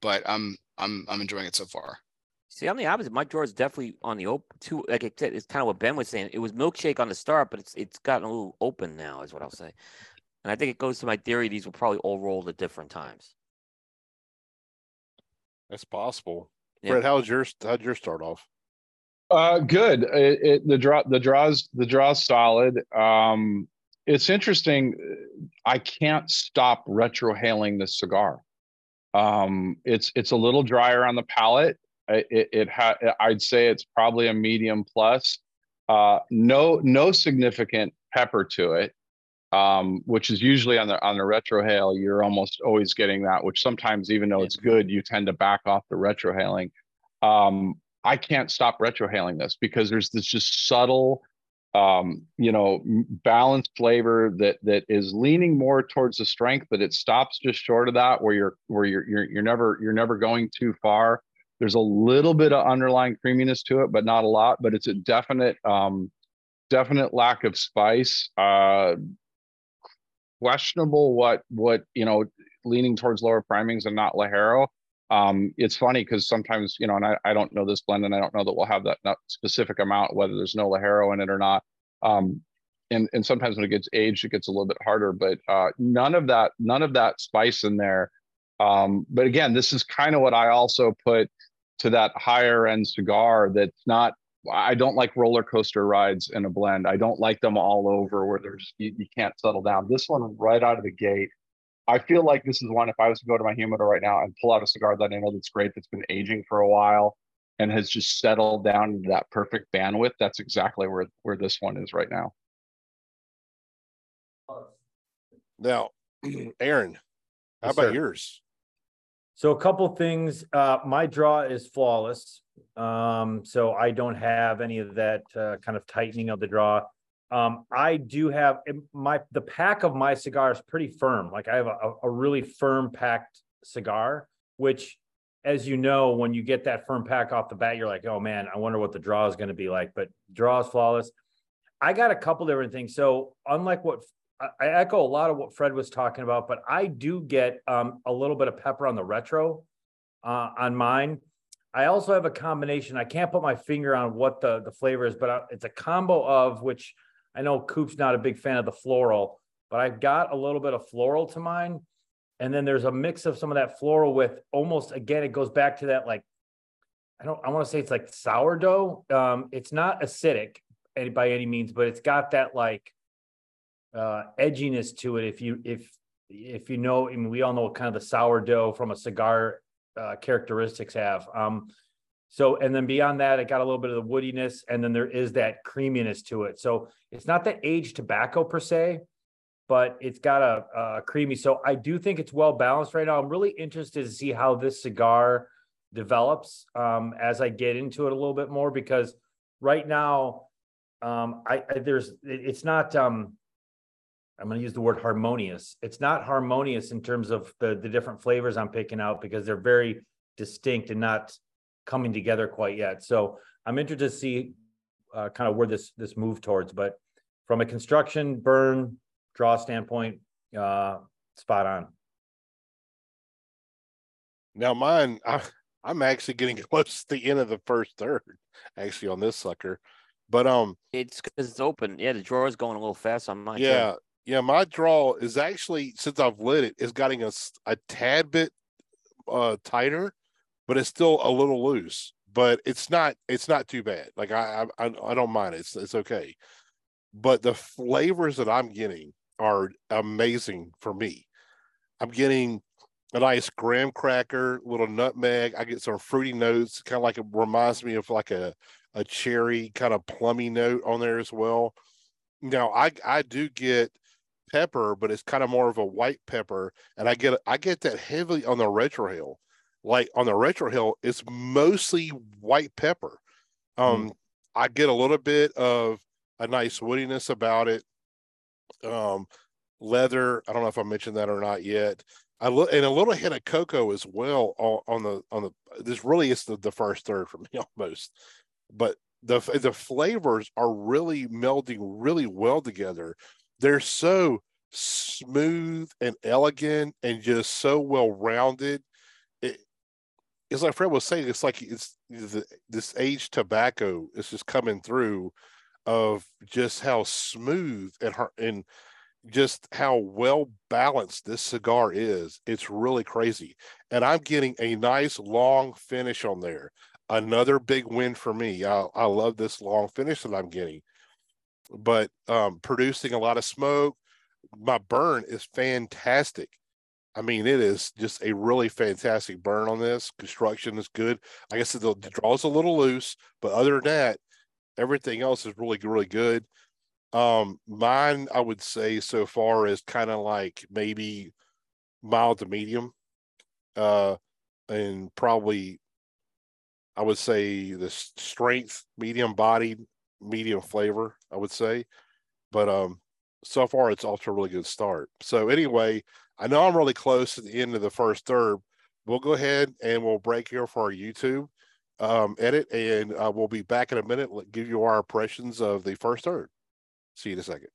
but i'm i'm i'm enjoying it so far See, I'm the opposite. My drawer is definitely on the open. Too like I said, it's kind of what Ben was saying. It was milkshake on the start, but it's it's gotten a little open now, is what I'll say. And I think it goes to my theory. These were probably all rolled at different times. That's possible. Yeah. Fred, how's yours? How'd yours start off? Uh, good. It, it, the draw, the draws, the draws solid. Um, it's interesting. I can't stop retrohaling the cigar. Um, it's it's a little drier on the palate. It it, it ha- I'd say it's probably a medium plus. Uh, no no significant pepper to it, um, which is usually on the on the retrohale. You're almost always getting that. Which sometimes, even though it's good, you tend to back off the retrohaling. Um, I can't stop retrohaling this because there's this just subtle, um, you know, balanced flavor that that is leaning more towards the strength, but it stops just short of that, where you're where you're you're you're never you're never going too far. There's a little bit of underlying creaminess to it, but not a lot. But it's a definite, um, definite lack of spice. Uh, questionable what what you know, leaning towards lower primings and not Ligero. Um it's funny because sometimes you know and I, I don't know this blend and i don't know that we'll have that specific amount whether there's no ligero in it or not. Um and and sometimes when it gets aged it gets a little bit harder but uh none of that none of that spice in there. Um but again this is kind of what i also put to that higher end cigar that's not i don't like roller coaster rides in a blend i don't like them all over where there's you, you can't settle down this one right out of the gate I feel like this is one if I was to go to my humidor right now and pull out a cigar that I know that's great, that's been aging for a while and has just settled down into that perfect bandwidth. That's exactly where where this one is right now. Now, Aaron, how Yes, about sir. yours? So a couple things. Uh, my draw is flawless. Um, so I don't have any of that uh, kind of tightening of the draw. Um, I do have my the pack of my cigar is pretty firm. Like I have a, a really firm packed cigar, which, as you know, when you get that firm pack off the bat, you're like, oh man, I wonder what the draw is going to be like. But draw is flawless. I got a couple different things. So unlike what I- echo a lot of what Fred was talking about, but I do get um, a little bit of pepper on the retro uh, on mine. I also have a combination. I can't put my finger on what the the flavor is, but I, it's a combo of which I know Coop's not a big fan of the floral, but I've got a little bit of floral to mine, and then there's a mix of some of that floral with almost again it goes back to that like I don't I want to say it's like sourdough. Um, it's not acidic by any means, but it's got that like uh edginess to it. If you if if you know I mean we all know what kind of the sourdough from a cigar uh characteristics have. Um so and then beyond that it got a little bit of the woodiness and then there is that creaminess to it. So it's not that aged tobacco per se but it's got a, a creamy so i do think it's well balanced right now. I'm really interested to see how this cigar develops um as i get into it a little bit more because right now um i, I there's it- it's not um I'm going to use the word harmonious. It's not harmonious in terms of the the different flavors I'm picking out because they're very distinct and not coming together quite yet. So I'm interested to see uh, kind of where this this move towards. But from a construction burn draw standpoint, uh, spot on. Now mine, I, I'm actually getting close to the end of the first third, actually on this sucker. But um, It's because it's open. Yeah, the drawer is going a little fast on mine. too. yeah, yeah, my draw is actually since I've lit it, is getting a, a tad bit uh tighter, but it's still a little loose. But it's not it's not too bad. Like I I I I don't mind it. It's it's okay. But the flavors that I'm getting are amazing for me. I'm getting a nice graham cracker, little nutmeg. I get some fruity notes, kind of like it reminds me of like a a cherry kind of plummy note on there as well. Now I I do get pepper, but it's kind of more of a white pepper, and I get I get that heavily on the retro hill. Like on the retro hill, it's mostly white pepper. Um, I get a little bit of a nice woodiness about it. Um, leather. I don't know if I mentioned that or not yet. I look and a little hint of cocoa as well on, on the on the. This really is the, the first third for me almost, but the the flavors are really melding really well together. They're so smooth and elegant and just so well rounded. It, it's like Fred was saying. It's like it's this aged tobacco is just coming through, of just how smooth and har- and just how well balanced this cigar is. It's really crazy. And I'm getting a nice long finish on there. Another big win for me. I, I love this long finish that I'm getting. But um, producing a lot of smoke, my burn is fantastic. I mean, it is just a really fantastic burn on this. Construction is good. I guess the, the draw's a little loose, but other than that, everything else is really, really good. Um, mine, I would say so far is kind of like maybe mild to medium. Uh, and probably I would say the strength, medium bodied, medium flavor, I would say. But um so far it's off to a really good start. So anyway, I know I'm really close to the end of the first third. We'll go ahead and we'll break here for our YouTube um edit and uh, we'll be back in a minute. Give you our impressions of the first third. See you in a second.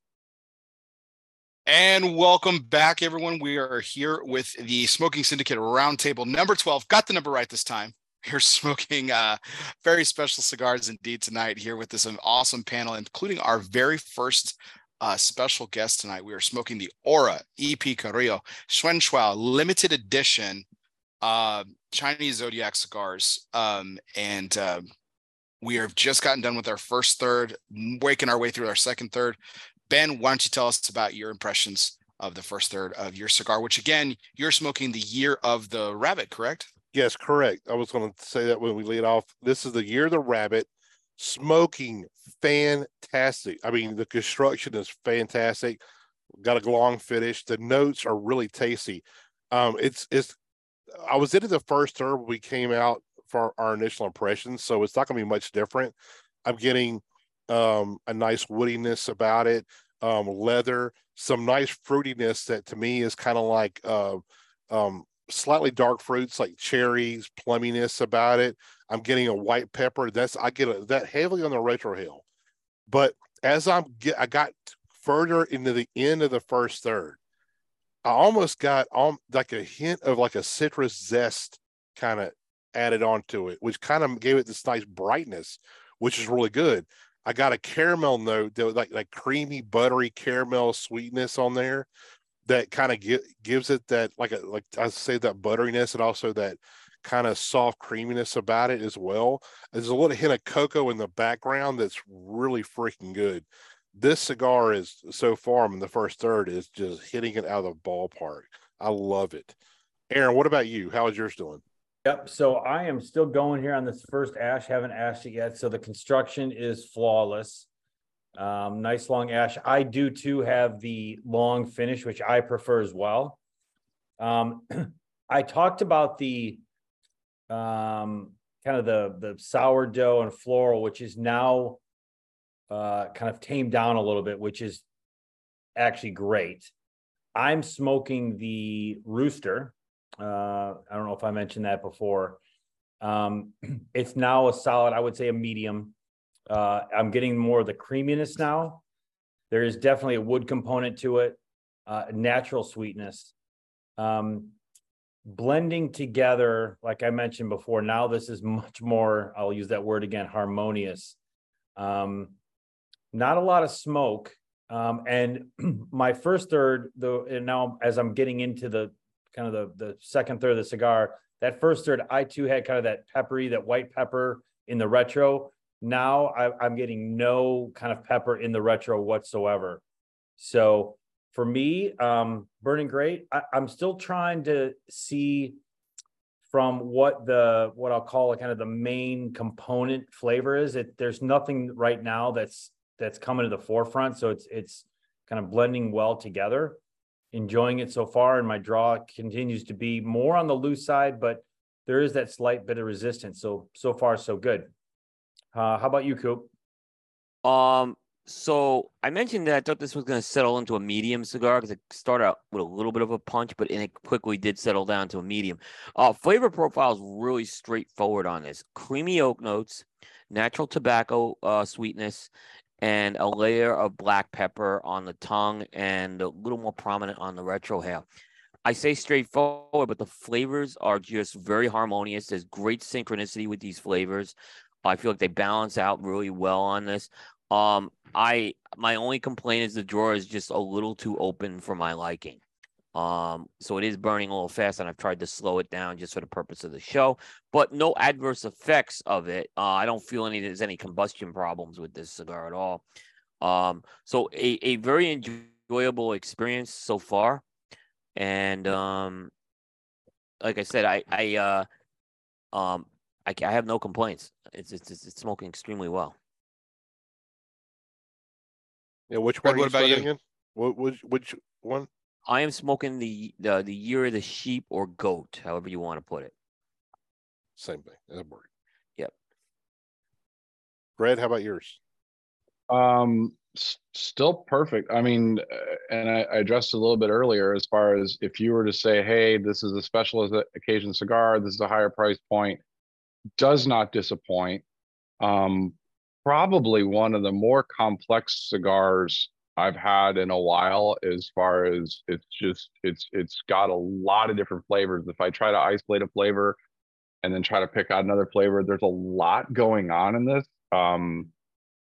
And welcome back, everyone. We are here with the Smoking Syndicate Roundtable number 12. Got the number right this time. We're smoking uh, very special cigars indeed tonight here with this awesome panel, including our very first uh, special guest tonight. We are smoking the Aura EP Carrillo Shengxiao limited edition uh, Chinese Zodiac cigars. Um, and uh, we have just gotten done with our first third, waking our way through our second third. Ben, why don't you tell us about your impressions of the first third of your cigar, which again, you're smoking the year of the rabbit, correct? Yes, correct. I was going to say that when we lead off. This is the year of the rabbit. Smoking fantastic. I mean, the construction is fantastic. Got a long finish. The notes are really tasty. Um, it's it's. I was into the first third when we came out for our initial impressions, so it's not going to be much different. I'm getting um, a nice woodiness about it, um, leather, some nice fruitiness that to me is kind of like uh, um, slightly dark fruits like cherries, plumminess about it. I'm getting a white pepper. That's I get a, that heavily on the retro hill. But as I'm get, I got further into the end of the first third, I almost got um like a hint of like a citrus zest kind of added onto it, which kind of gave it this nice brightness, which is really good. I got a caramel note that was like like creamy buttery caramel sweetness on there that kind of gi- gives it that like a like I say that butteriness and also that kind of soft creaminess about it as well. There's a little hint of cocoa in the background that's really freaking good. This cigar is so far in the first third is just hitting it out of the ballpark. I love it. Aaron, what about you? How is yours doing? Yep. So I am still going here on this first ash. Haven't ashed it yet. So the construction is flawless. Um, nice long ash. I do too have the long finish, which I prefer as well. Um, I talked about the um, kind of the the sourdough and floral, which is now uh, kind of tamed down a little bit, which is actually great. I'm smoking the rooster. Uh, I don't know if I mentioned that before. Um, it's now a solid, I would say a medium. Uh, I'm getting more of the creaminess now. There is definitely a wood component to it, uh, natural sweetness. Um, blending together, like I mentioned before, now this is much more, I'll use that word again, harmonious. Um, not a lot of smoke. Um, and my first third, though, and now as I'm getting into the kind of the, the second third of the cigar, that first third, I too had kind of that peppery, that white pepper in the retro. Now I, I'm getting no kind of pepper in the retro whatsoever. So for me, um, burning great. I, I'm still trying to see from what the what I'll call it kind of the main component flavor is. It there's nothing right now that's that's coming to the forefront. So it's it's kind of blending well together. Enjoying it so far, and my draw continues to be more on the loose side, but there is that slight bit of resistance. So so far so good. Uh, how about you, Coop? Um, so I mentioned that I thought this was going to settle into a medium cigar because it started out with a little bit of a punch, but it quickly did settle down to a medium. Uh, flavor profile is really straightforward on this: creamy oak notes, natural tobacco uh, sweetness, and a layer of black pepper on the tongue, and a little more prominent on the retrohale. I say straightforward, but the flavors are just very harmonious. There's great synchronicity with these flavors. I feel like they balance out really well on this. Um, I my only complaint is the drawer is just a little too open for my liking. Um, so it is burning a little fast, and I've tried to slow it down just for the purpose of the show, but no adverse effects of it. Uh, I don't feel any there's any combustion problems with this cigar at all. Um, so a, a very enjoyable experience so far, and um, like I said, I I uh, um, I, I have no complaints. It's, it's it's smoking extremely well. Yeah, which one? What about you? Again? What which which one? I am smoking the the the year of the sheep or goat, however you want to put it. Same thing. That work. Yep. Brad, how about yours? Um, s- still perfect. I mean, uh, and I, I addressed a little bit earlier as far as if you were to say, "Hey, this is a special occasion cigar. This is a higher price point," does not disappoint. Um, probably one of the more complex cigars I've had in a while as far as it's just it's it's got a lot of different flavors. If I try to isolate a flavor and then try to pick out another flavor, there's a lot going on in this. Um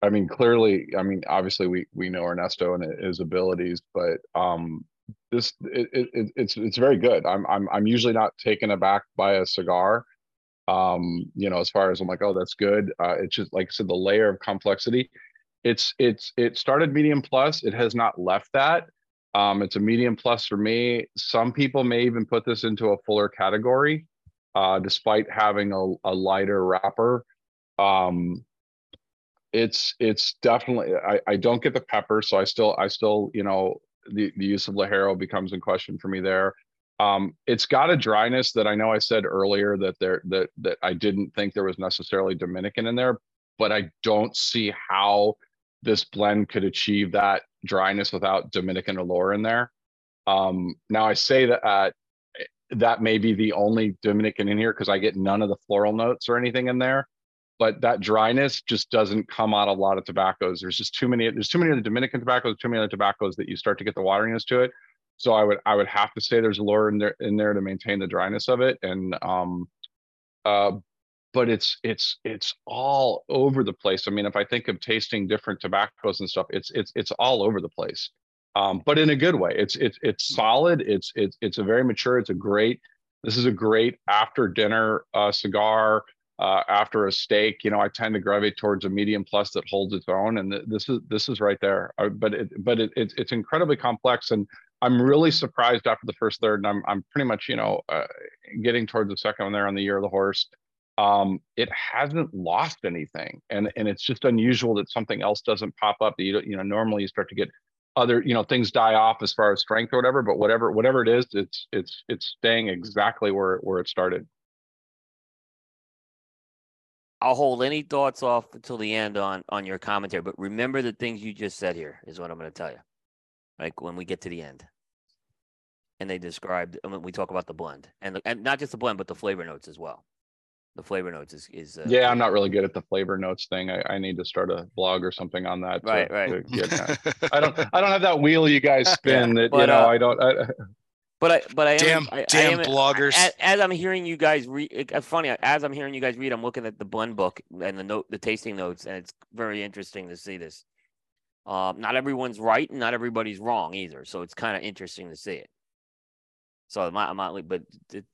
I mean clearly, I mean obviously we we know Ernesto and his abilities, but um this it, it it's it's very good. I'm I'm I'm usually not taken aback by a cigar um you know as far as i'm like oh that's good uh it's just like i said the layer of complexity. It's it's it started medium plus it has not left that um it's a medium plus for me. Some people may even put this into a fuller category uh despite having a, a lighter wrapper. Um it's it's definitely I, I don't get the pepper so i still i still you know the, the use of Ligero becomes in question for me there um, it's got a dryness that I know I said earlier that there that that I didn't think there was necessarily Dominican in there, but I don't see how this blend could achieve that dryness without Dominican Olor in there. Um, now I say that uh, that may be the only Dominican in here because I get none of the floral notes or anything in there. But that dryness just doesn't come out a lot of tobaccos. There's just too many. There's too many of the Dominican tobaccos, too many other tobaccos that you start to get the wateriness to it. So I would I would have to say there's Olor in there in there to maintain the dryness of it. And um uh but it's it's it's all over the place. I mean, if I think of tasting different tobaccos and stuff, it's it's it's all over the place. Um, but in a good way. It's it's it's solid. It's it's it's a very mature. It's a great. This is a great after dinner uh, cigar. Uh, after a steak, you know, I tend to gravitate towards a medium plus that holds its own, and th- this is this is right there. Uh, but it but it, it, it's incredibly complex, and I'm really surprised after the first third, and I'm I'm pretty much you know uh, getting towards the second one there on the year of the horse. Um, it hasn't lost anything, and and it's just unusual that something else doesn't pop up. That you you know normally you start to get other you know things die off as far as strength or whatever, but whatever whatever it is, it's it's it's staying exactly where where it started. I'll hold any thoughts off until the end on on your commentary, but remember the things you just said here is what I'm going to tell you like when we get to the end. And they described, I mean, we talk about the blend and, the, and not just the blend, but the flavor notes as well. The flavor notes is is uh, Yeah, I'm not really good at the flavor notes thing. I, I need to start a blog or something on that. to- Right, right. to get that. I don't I don't have that wheel you guys spin that you know uh, I don't I, But I but I am, damn, I, I damn am- bloggers. As, as I'm hearing you guys read, it's funny. As I'm hearing you guys read, I'm looking at the blend book and the note, the tasting notes, and it's very interesting to see this. Um, not everyone's right, and not everybody's wrong either. So it's kind of interesting to see it. So I'm not, I'm not, but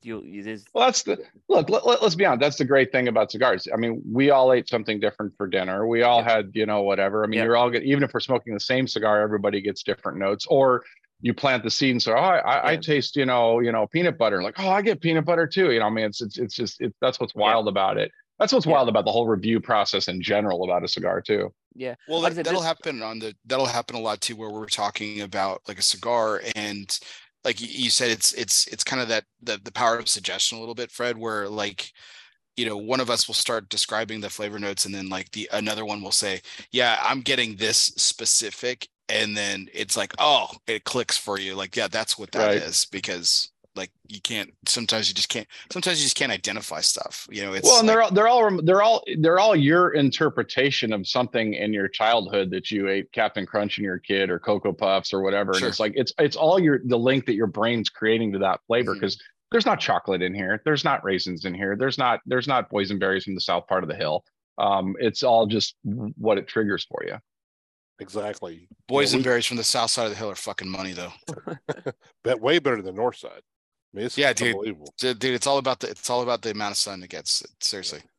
you, it is. Well, that's the look. Let, let, us be honest. That's the great thing about cigars. I mean, we all ate something different for dinner. We all had, you know, whatever. I mean, Yeah. you're all get even if we're smoking the same cigar, everybody gets different notes. Or you plant the seed and say, "Oh, I, I, I taste, you know, you know, peanut butter." Like, oh, I get peanut butter too. You know, I mean, it's it's it's just it, that's what's Yeah. wild about it. That's what's Yeah. wild about the whole review process in general about a cigar too. Yeah. Well, Like that, that'll this- happen on the that'll happen a lot too, where we're talking about like a cigar and like you- you said, it's it's it's kind of that the the power of suggestion a little bit, Fred, where like you know one of us will start describing the flavor notes and then like the another one will say, yeah, I'm getting this specific, and then it's like, oh, it clicks for you, like yeah, that's what that is Right. because like you can't sometimes you just can't sometimes you just can't identify stuff you know it's well, and like- they're all they're all they're all they're all your interpretation of something in your childhood that you ate Captain Crunch and your kid or Cocoa Puffs or whatever. Sure. And it's like it's it's all your the link that your brain's creating to that flavor because there's not chocolate in here, there's not raisins in here, there's not there's not boysenberries from the south part of the hill. Um, it's all just what it triggers for you. Exactly. boys Yeah, and we- berries from the south side of the hill are fucking money though Bet way better than the north side. I mean, Yeah, dude. dude it's all about the it's all about the amount of sun it gets. Seriously. Yeah,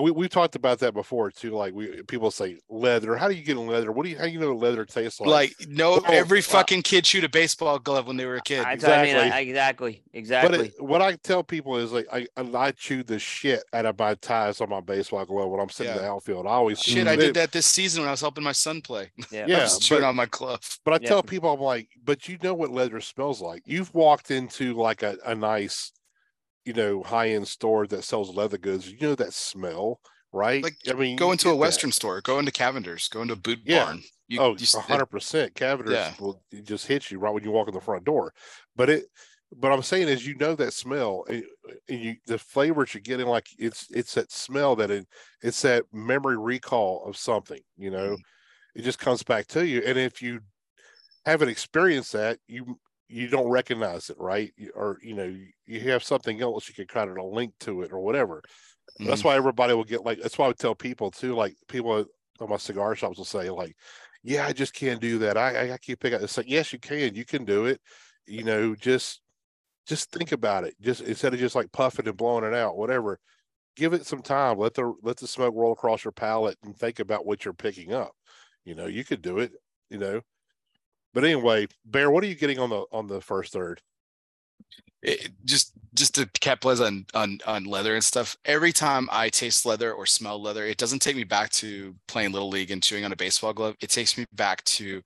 we we talked about that before too. Like we people say leather. How do you get in leather? What do you how do you know leather tastes like? like no Well, every uh, fucking kid shoot a baseball glove when they were a kid I, I mean, I, Exactly. exactly, but exactly. it, what I tell people is like I I chew the shit out of my ties on my baseball glove when I'm sitting in the outfield. I always shit i did that this season when i was helping my son play yeah. Yeah, chewing on my glove But I Yeah. tell people, I'm like, but you know what leather smells like. You've walked into like a, a nice, you know, high end store that sells leather goods. You know that smell, right? Like, I mean, go into a get that. western store go into cavender's go into a boot Yeah. barn you, oh, you s- a hundred percent. Cavender's Yeah. will just hit you right when you walk in the front door. But it, but I'm saying is, you know that smell, and, and you the flavors you're getting, like it's it's that smell that it, it's that memory recall of something. You know, Mm-hmm. it just comes back to you. And if you haven't experienced that, you you don't recognize it, right? You- Or you know, you, you have something else you can kind of link to it or whatever. That's Mhm. why everybody will get like. That's why I would tell people too. Like people at my cigar shops will say like, "Yeah, I just can't do that. I I, I keep picking." It's like, yes, you can. You can do it. You know, just just think about it. Just instead of just like puffing and blowing it out, whatever. Give it some time. Let the let the smoke roll across your palate and think about what you're picking up. You know, you could do it. You know. But anyway, Bear, what are you getting on the on the first third? it, just just to capitalize on on on leather and stuff every time i taste leather or smell leather it doesn't take me back to playing little league and chewing on a baseball glove it takes me back to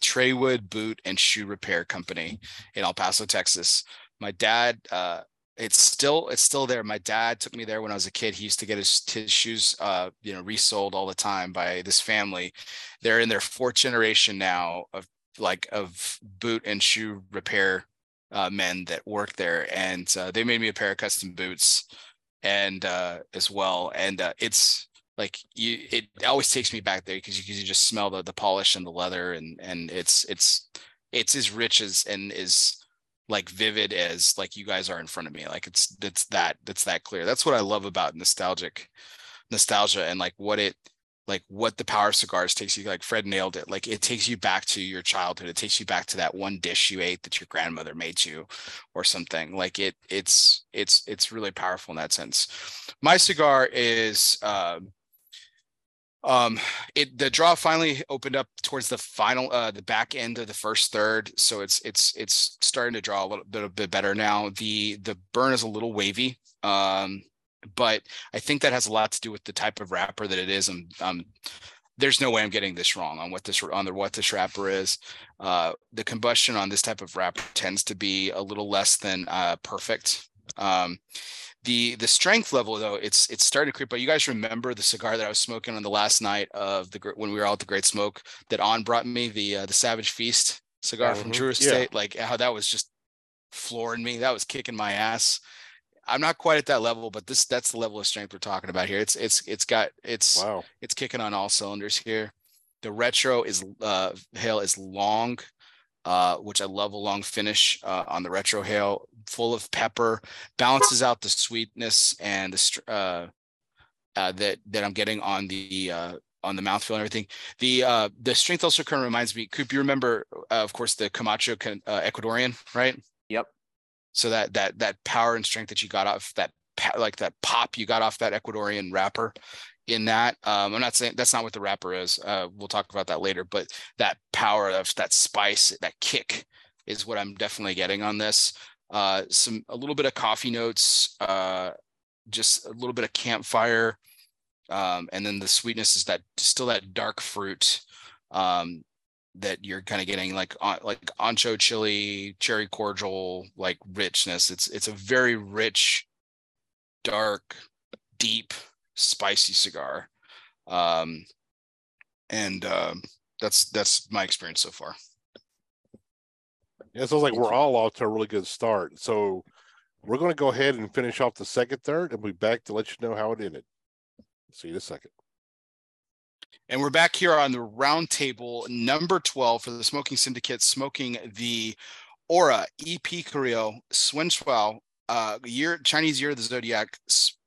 treywood boot and shoe repair company in el paso texas my dad uh it's still it's still there. My dad took me there when i was a kid. He used to get his, his shoes uh you know resold all the time by this family. They're in their fourth generation now of like of boot and shoe repair uh, men that work there, and uh, they made me a pair of custom boots, and uh, as well. And uh, it's like you, it always takes me back there because you, you just smell the the polish and the leather, and and it's it's it's as rich as and is like vivid as like you guys are in front of me. Like it's it's that that's that clear. That's what I love about nostalgic nostalgia and like what it like what the power of cigars takes you like fred nailed it like it takes you back to your childhood it takes you back to that one dish you ate that your grandmother made you or something like it it's it's it's really powerful in that sense my cigar is um um it the draw finally opened up towards the final uh the back end of the first third so it's it's it's starting to draw a little bit a bit better now the the burn is a little wavy um but I think that has a lot to do with the type of wrapper that it is. And um, there's no way I'm getting this wrong on what this on the what this wrapper is. Uh, the combustion on this type of wrapper tends to be a little less than uh, perfect. Um, the the strength level though it's it's starting to creep up. You guys remember the cigar that I was smoking on the last night of the when we were out at the Great Smoke that On brought me the uh, the Savage Feast cigar from Mhm. Drew Yeah. Estate. Like how that was just flooring me. That was kicking my ass. I'm not quite at that level, but this that's the level of strength we're talking about here. It's it's it's got it's Wow. it's kicking on all cylinders here. The retro is uh hail is long, uh, which I love a long finish uh, on the retro hail, full of pepper, balances out the sweetness and the uh, uh that that I'm getting on the uh on the mouthfeel and everything. The uh the strength also kind of reminds me, Coop, you remember uh, of course the Camacho can, uh, Ecuadorian, right? Yep. So that that that power and strength that you got off that like that pop you got off that Ecuadorian wrapper in that. Um, I'm not saying that's not what the wrapper is. Uh, we'll talk about that later, but that power of that spice, that kick is what I'm definitely getting on this. Uh, some a little bit of coffee notes, uh, just a little bit of campfire, um, and then the sweetness is that still that dark fruit um, that you're kind of getting like on like ancho chili, cherry cordial, like richness. It's it's a very rich, dark, deep, spicy cigar. Um, and um, that's that's my experience so far. Yeah, it sounds like we're all off to a really good start. So we're going to go ahead and finish off the second third and we'll be back to let you know how it ended. See you in a second. And we're back here on the round table number 12 for the Smoking Syndicate, smoking the Aura EP Carrillo Shengxiao uh, year Chinese Year of the Zodiac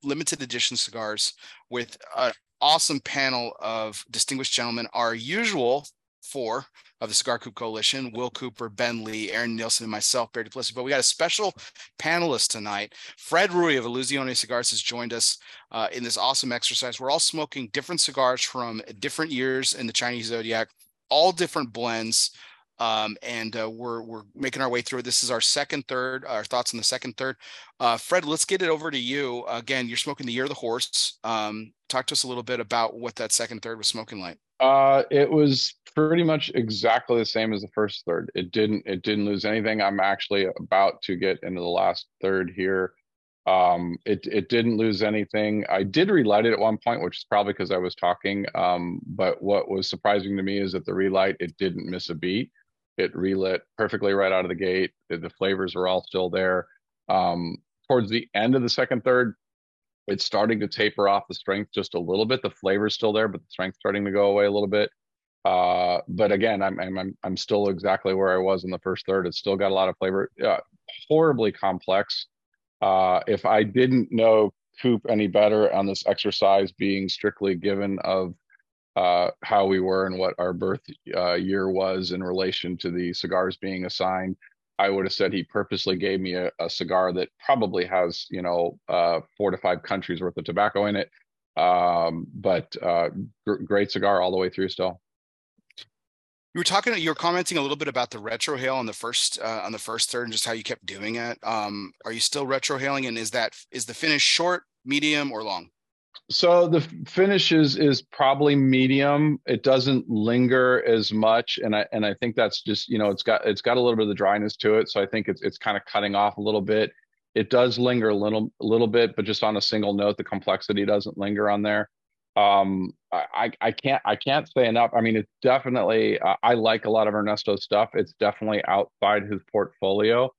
limited edition cigars with an awesome panel of distinguished gentlemen. Our usual four of the Cigar Coop Coalition: Will Cooper, Ben Lee, Aaron Nielsen, and myself, Barry Duplessis. But we got a special panelist tonight. Fred Rewey of Illusione Cigars has joined us uh, in this awesome exercise. We're all smoking different cigars from different years in the Chinese Zodiac, all different blends. Um, and uh, we're we're making our way through. This is our second third. Our thoughts on the second third. Uh, Fred, let's get it over to you. Again, you're smoking the Year of the Horse. Um, talk to us a little bit about what that second third was smoking like. Uh, it was pretty much exactly the same as the first third. It didn't it didn't lose anything. I'm actually about to get into the last third here. Um, it it didn't lose anything. I did relight it at one point, which is probably because I was talking. Um, but what was surprising to me is that the relight it didn't miss a beat. It relit perfectly right out of the gate. The, flavors are all still there. Um, towards the end of the second third, it's starting to taper off the strength just a little bit. The flavor's still there, but the strength's starting to go away a little bit. Uh, but again, I'm, I'm I'm I'm still exactly where I was in the first third. It's still got a lot of flavor. Uh, horribly complex. Uh, if I didn't know Coop any better on this exercise being strictly given of uh, how we were and what our birth uh, year was in relation to the cigars being assigned, I would have said he purposely gave me a, a cigar that probably has, you know, uh, four to five countries worth of tobacco in it. Um, but uh, gr- great cigar all the way through still. You were talking. You were commenting a little bit about the retro hail on the first uh, on the first third and just how you kept doing it. Um, are you still retro hailing? And is that is the finish short, medium, or long? So the finish is is probably medium. It doesn't linger as much, and I and I think that's just you know it's got it's got a little bit of the dryness to it. So I think it's it's kind of cutting off a little bit. It does linger a little a little bit, but just on a single note, the complexity doesn't linger on there. Um, I I- can't I can't say enough. I mean, it's definitely I like a lot of Ernesto's stuff. It's definitely outside his portfolio.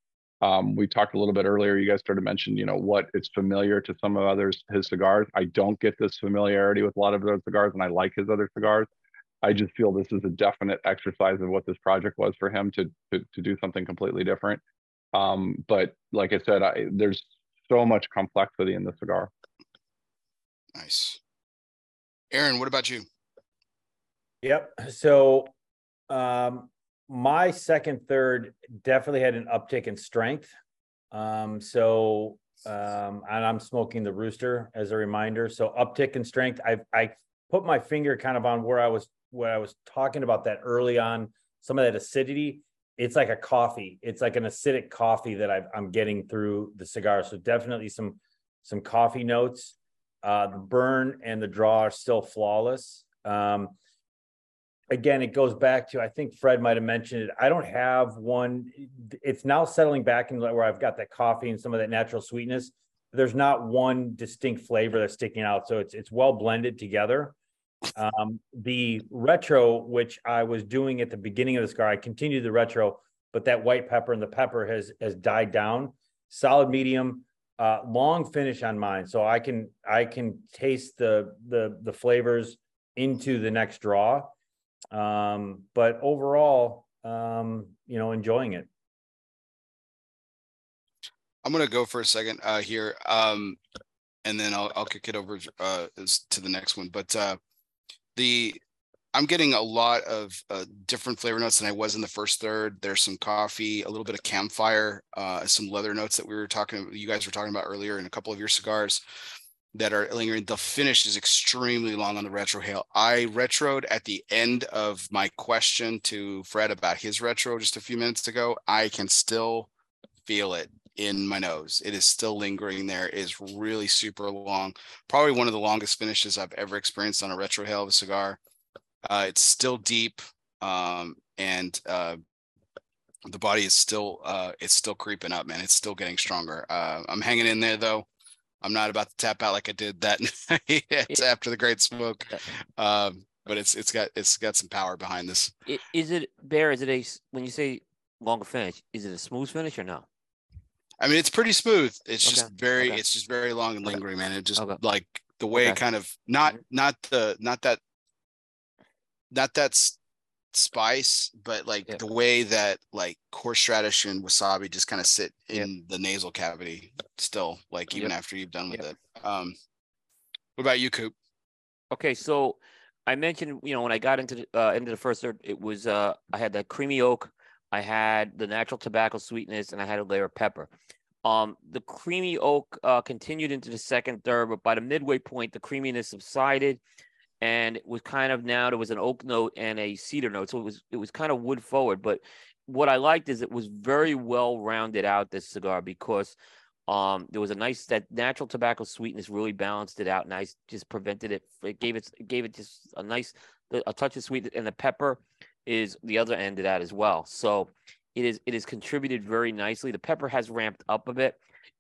Um, we talked a little bit earlier. You guys started to mention, you know, what it's familiar to some of others his cigars. I don't get this familiarity with a lot of those cigars, and I like his other cigars. I just feel this is a definite exercise of what this project was for him to to, to do something completely different. Um, but like I said, I, there's so much complexity in the cigar. Nice. Aaron, what about you? Yep. So um my second third definitely had an uptick in strength. Um so um and I'm smoking the rooster as a reminder. So uptick in strength. I I put my finger kind of on where I was where I was talking about that early on, some of that acidity. It's like a coffee. It's like an acidic coffee that I've, I'm getting through the cigar. So definitely some some coffee notes. Uh, the burn and the draw are still flawless. Um, again, it goes back to I think Fred might have mentioned it. I don't have one. It's now settling back in where I've got that coffee and some of that natural sweetness. There's not one distinct flavor that's sticking out, so it's it's well blended together. Um, the retro, which I was doing at the beginning of the cigar, I continued the retro, but that white pepper and the pepper has has died down. Solid medium, uh, long finish on mine, so I can I can taste the the the flavors into the next draw. Um, but overall, um, you know, enjoying it. I'm gonna go for a second uh, here, um, and then I'll I'll kick it over uh, to the next one. But uh, the I'm getting a lot of uh, different flavor notes than I was in the first third. There's some coffee, a little bit of campfire, uh, some leather notes that we were talking, you guys were talking about earlier in a couple of your cigars that are lingering. The finish is extremely long on the retrohale. I retroed at the end of my question to Fred about his retro just a few minutes ago. I can still feel it in my nose. It is still lingering there. It is really super long. Probably one of the longest finishes I've ever experienced on a retrohale of a cigar. Uh, it's still deep, um, and uh, the body is still uh, it's still creeping up, man. It's still getting stronger. Uh, I'm hanging in there though. I'm not about to tap out like I did that night after the great smoke. Um, but it's it's got it's got some power behind this. Is it bear? Is it a when you say longer finish? Is it a smooth finish or no? I mean, it's pretty smooth. It's okay. just very okay. it's just very long and lingering, okay. man. It just like the way it kind of not mm-hmm. not the not that not that spice, but like yeah. the way that like horseradish and wasabi just kind of sit in the nasal cavity still, like even yep. after you've done with it. Um, what about you, Coop? Okay, so I mentioned, you know, when I got into the uh, into the first third, it was uh, I had that creamy oak, I had the natural tobacco sweetness, and I had a layer of pepper. Um, the creamy oak uh, continued into the second third, but by the midway point, the creaminess subsided and it was kind of now there was an oak note and a cedar note so it was it was kind of wood forward but what i liked is it was very well rounded out this cigar because um there was a nice that natural tobacco sweetness really balanced it out nice just prevented it it gave it gave it just a nice a touch of sweetness and the pepper is the other end of that as well so it is it is contributed very nicely. The pepper has ramped up a bit.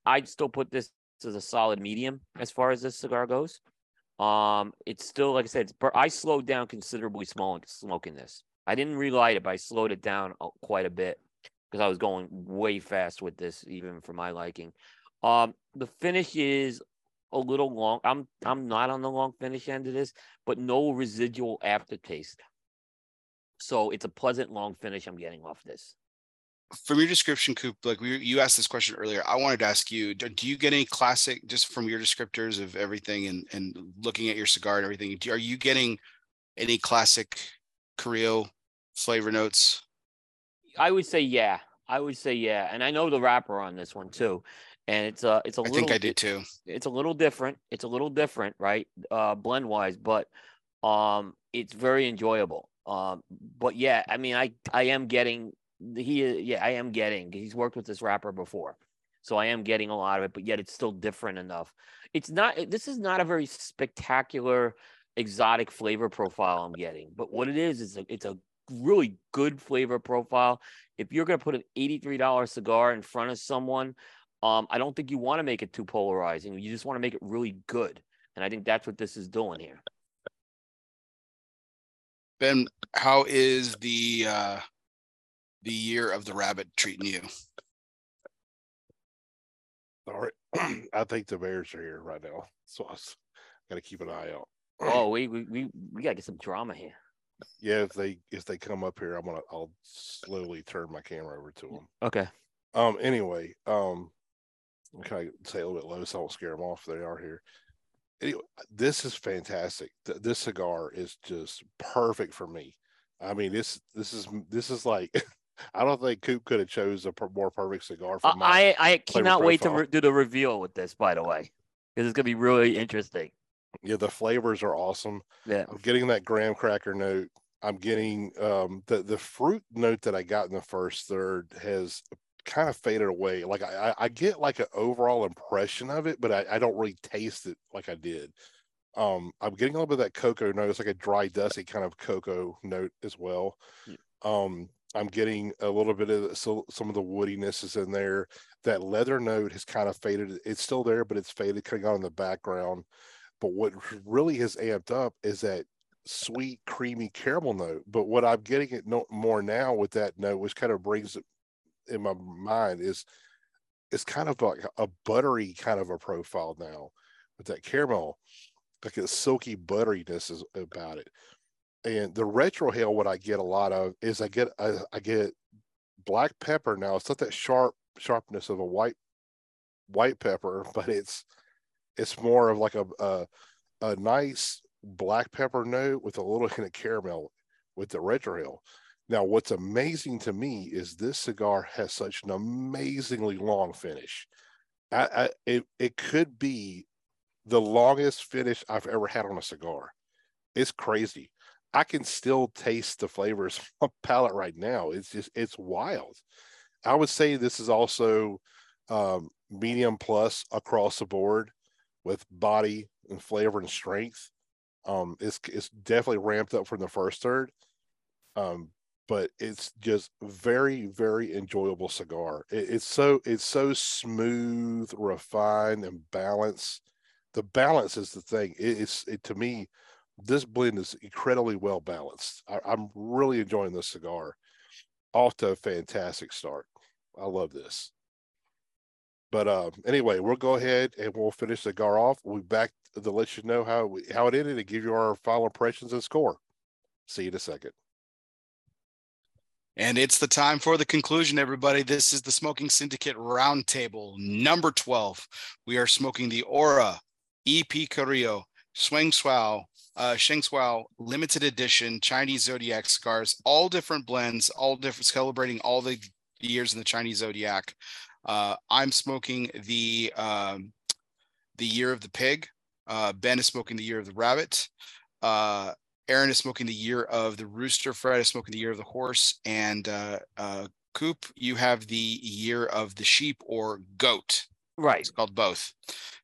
I'd still put this as a solid medium as far as this cigar goes um, it's still like I said, I slowed down considerably smoking smoking this. I didn't relight it, but I slowed it down quite a bit because I was going way fast with this, even for my liking. Um, the finish is a little long. I'm I'm not on the long finish end of this, but no residual aftertaste. So it's a pleasant long finish I'm getting off this from your description, Coop, like we, you asked this question earlier, I wanted to ask you: Do you get any classic, just from your descriptors of everything and and looking at your cigar and everything? Do, are you getting any classic Carrillo flavor notes? I would say yeah. I would say yeah, and I know the wrapper on this one too, and it's a it's a I little. I think I did too. It's a little different. It's a little different, right? Uh, blend wise, but um, it's very enjoyable. Um, but yeah, I mean, I I am getting he yeah i am getting he's worked with this wrapper before so i am getting a lot of it but yet it's still different enough. It's not this is not a very spectacular exotic flavor profile i'm getting but what it is is a, it's a really good flavor profile. If you're going to put an $83 cigar in front of someone um, i don't think you want to make it too polarizing you just want to make it really good and i think that's what this is doing here. Ben how is the uh the year of the rabbit treating you? All right. I think the Bears are here right now. So I got to keep an eye out. oh, we, we, we, we got to get some drama here. Yeah, if they if they come up here, I'm gonna I'll slowly turn my camera over to them. Okay. Um. Anyway, um, can I say a little bit low so I don't scare them off? They are here. Anyway, this is fantastic. This cigar is just perfect for me. I mean, this this is this is like I don't think Coop could have chose a more perfect cigar. For my I I cannot wait to re- do the reveal with this. By the way, because it's gonna be really interesting. Yeah, the flavors are awesome. Yeah, I'm getting that graham cracker note. I'm getting um, the the fruit note that I got in the first third has kind of faded away. Like I, I get like an overall impression of it, but I, I don't really taste it like I did. Um, I'm getting a little bit of that cocoa note. It's like a dry, dusty kind of cocoa note as well. Yeah. Um, I'm getting a little bit of so, some of the woodiness is in there. That leather note has kind of faded. It's still there, but it's faded, kind of on in the background. But what really has amped up is that sweet, creamy caramel note. But what I'm getting it no, more now with that note, which kind of brings it in my mind, is it's kind of like a buttery kind of a profile now with that caramel, like a silky butteriness is about it. And the retrohale, what I get a lot of is I get I, I get black pepper now. It's not that sharp sharpness of a white white pepper, but it's it's more of like a a, a nice black pepper note with a little hint of caramel with the retrohale. Now, what's amazing to me is this cigar has such an amazingly long finish. I, I, it it could be the longest finish I've ever had on a cigar. It's crazy. I can still taste the flavors on my palate right now. It's just it's wild. I would say this is also um, medium plus across the board with body and flavor and strength. Um, it's it's definitely ramped up from the first third. Um, but it's just very very enjoyable cigar it, it's so it's so smooth refined and balanced the balance is the thing it, it's it, to me this blend is incredibly well balanced. I, i'm really enjoying this cigar. Off to a fantastic start. I love this. But um, anyway we'll go ahead and we'll finish the cigar off. We'll be back to let you know how we, how it ended and give you our final impressions and score. See you in a second. And it's the time for the conclusion, everybody. This is the Smoking Syndicate Roundtable, number 12. We are smoking the Aura EP Carrillo Swing Swao, uh, Sheng Suao limited edition Chinese Zodiac cigars, all different blends, all different, celebrating all the years in the Chinese Zodiac. Uh, I'm smoking the um, the year of the pig. Uh, ben is smoking the year of the rabbit. Uh, Aaron is smoking the year of the rooster. Fred is smoking the year of the horse. And uh, uh, Coop, you have the year of the sheep or goat. Right. It's called both.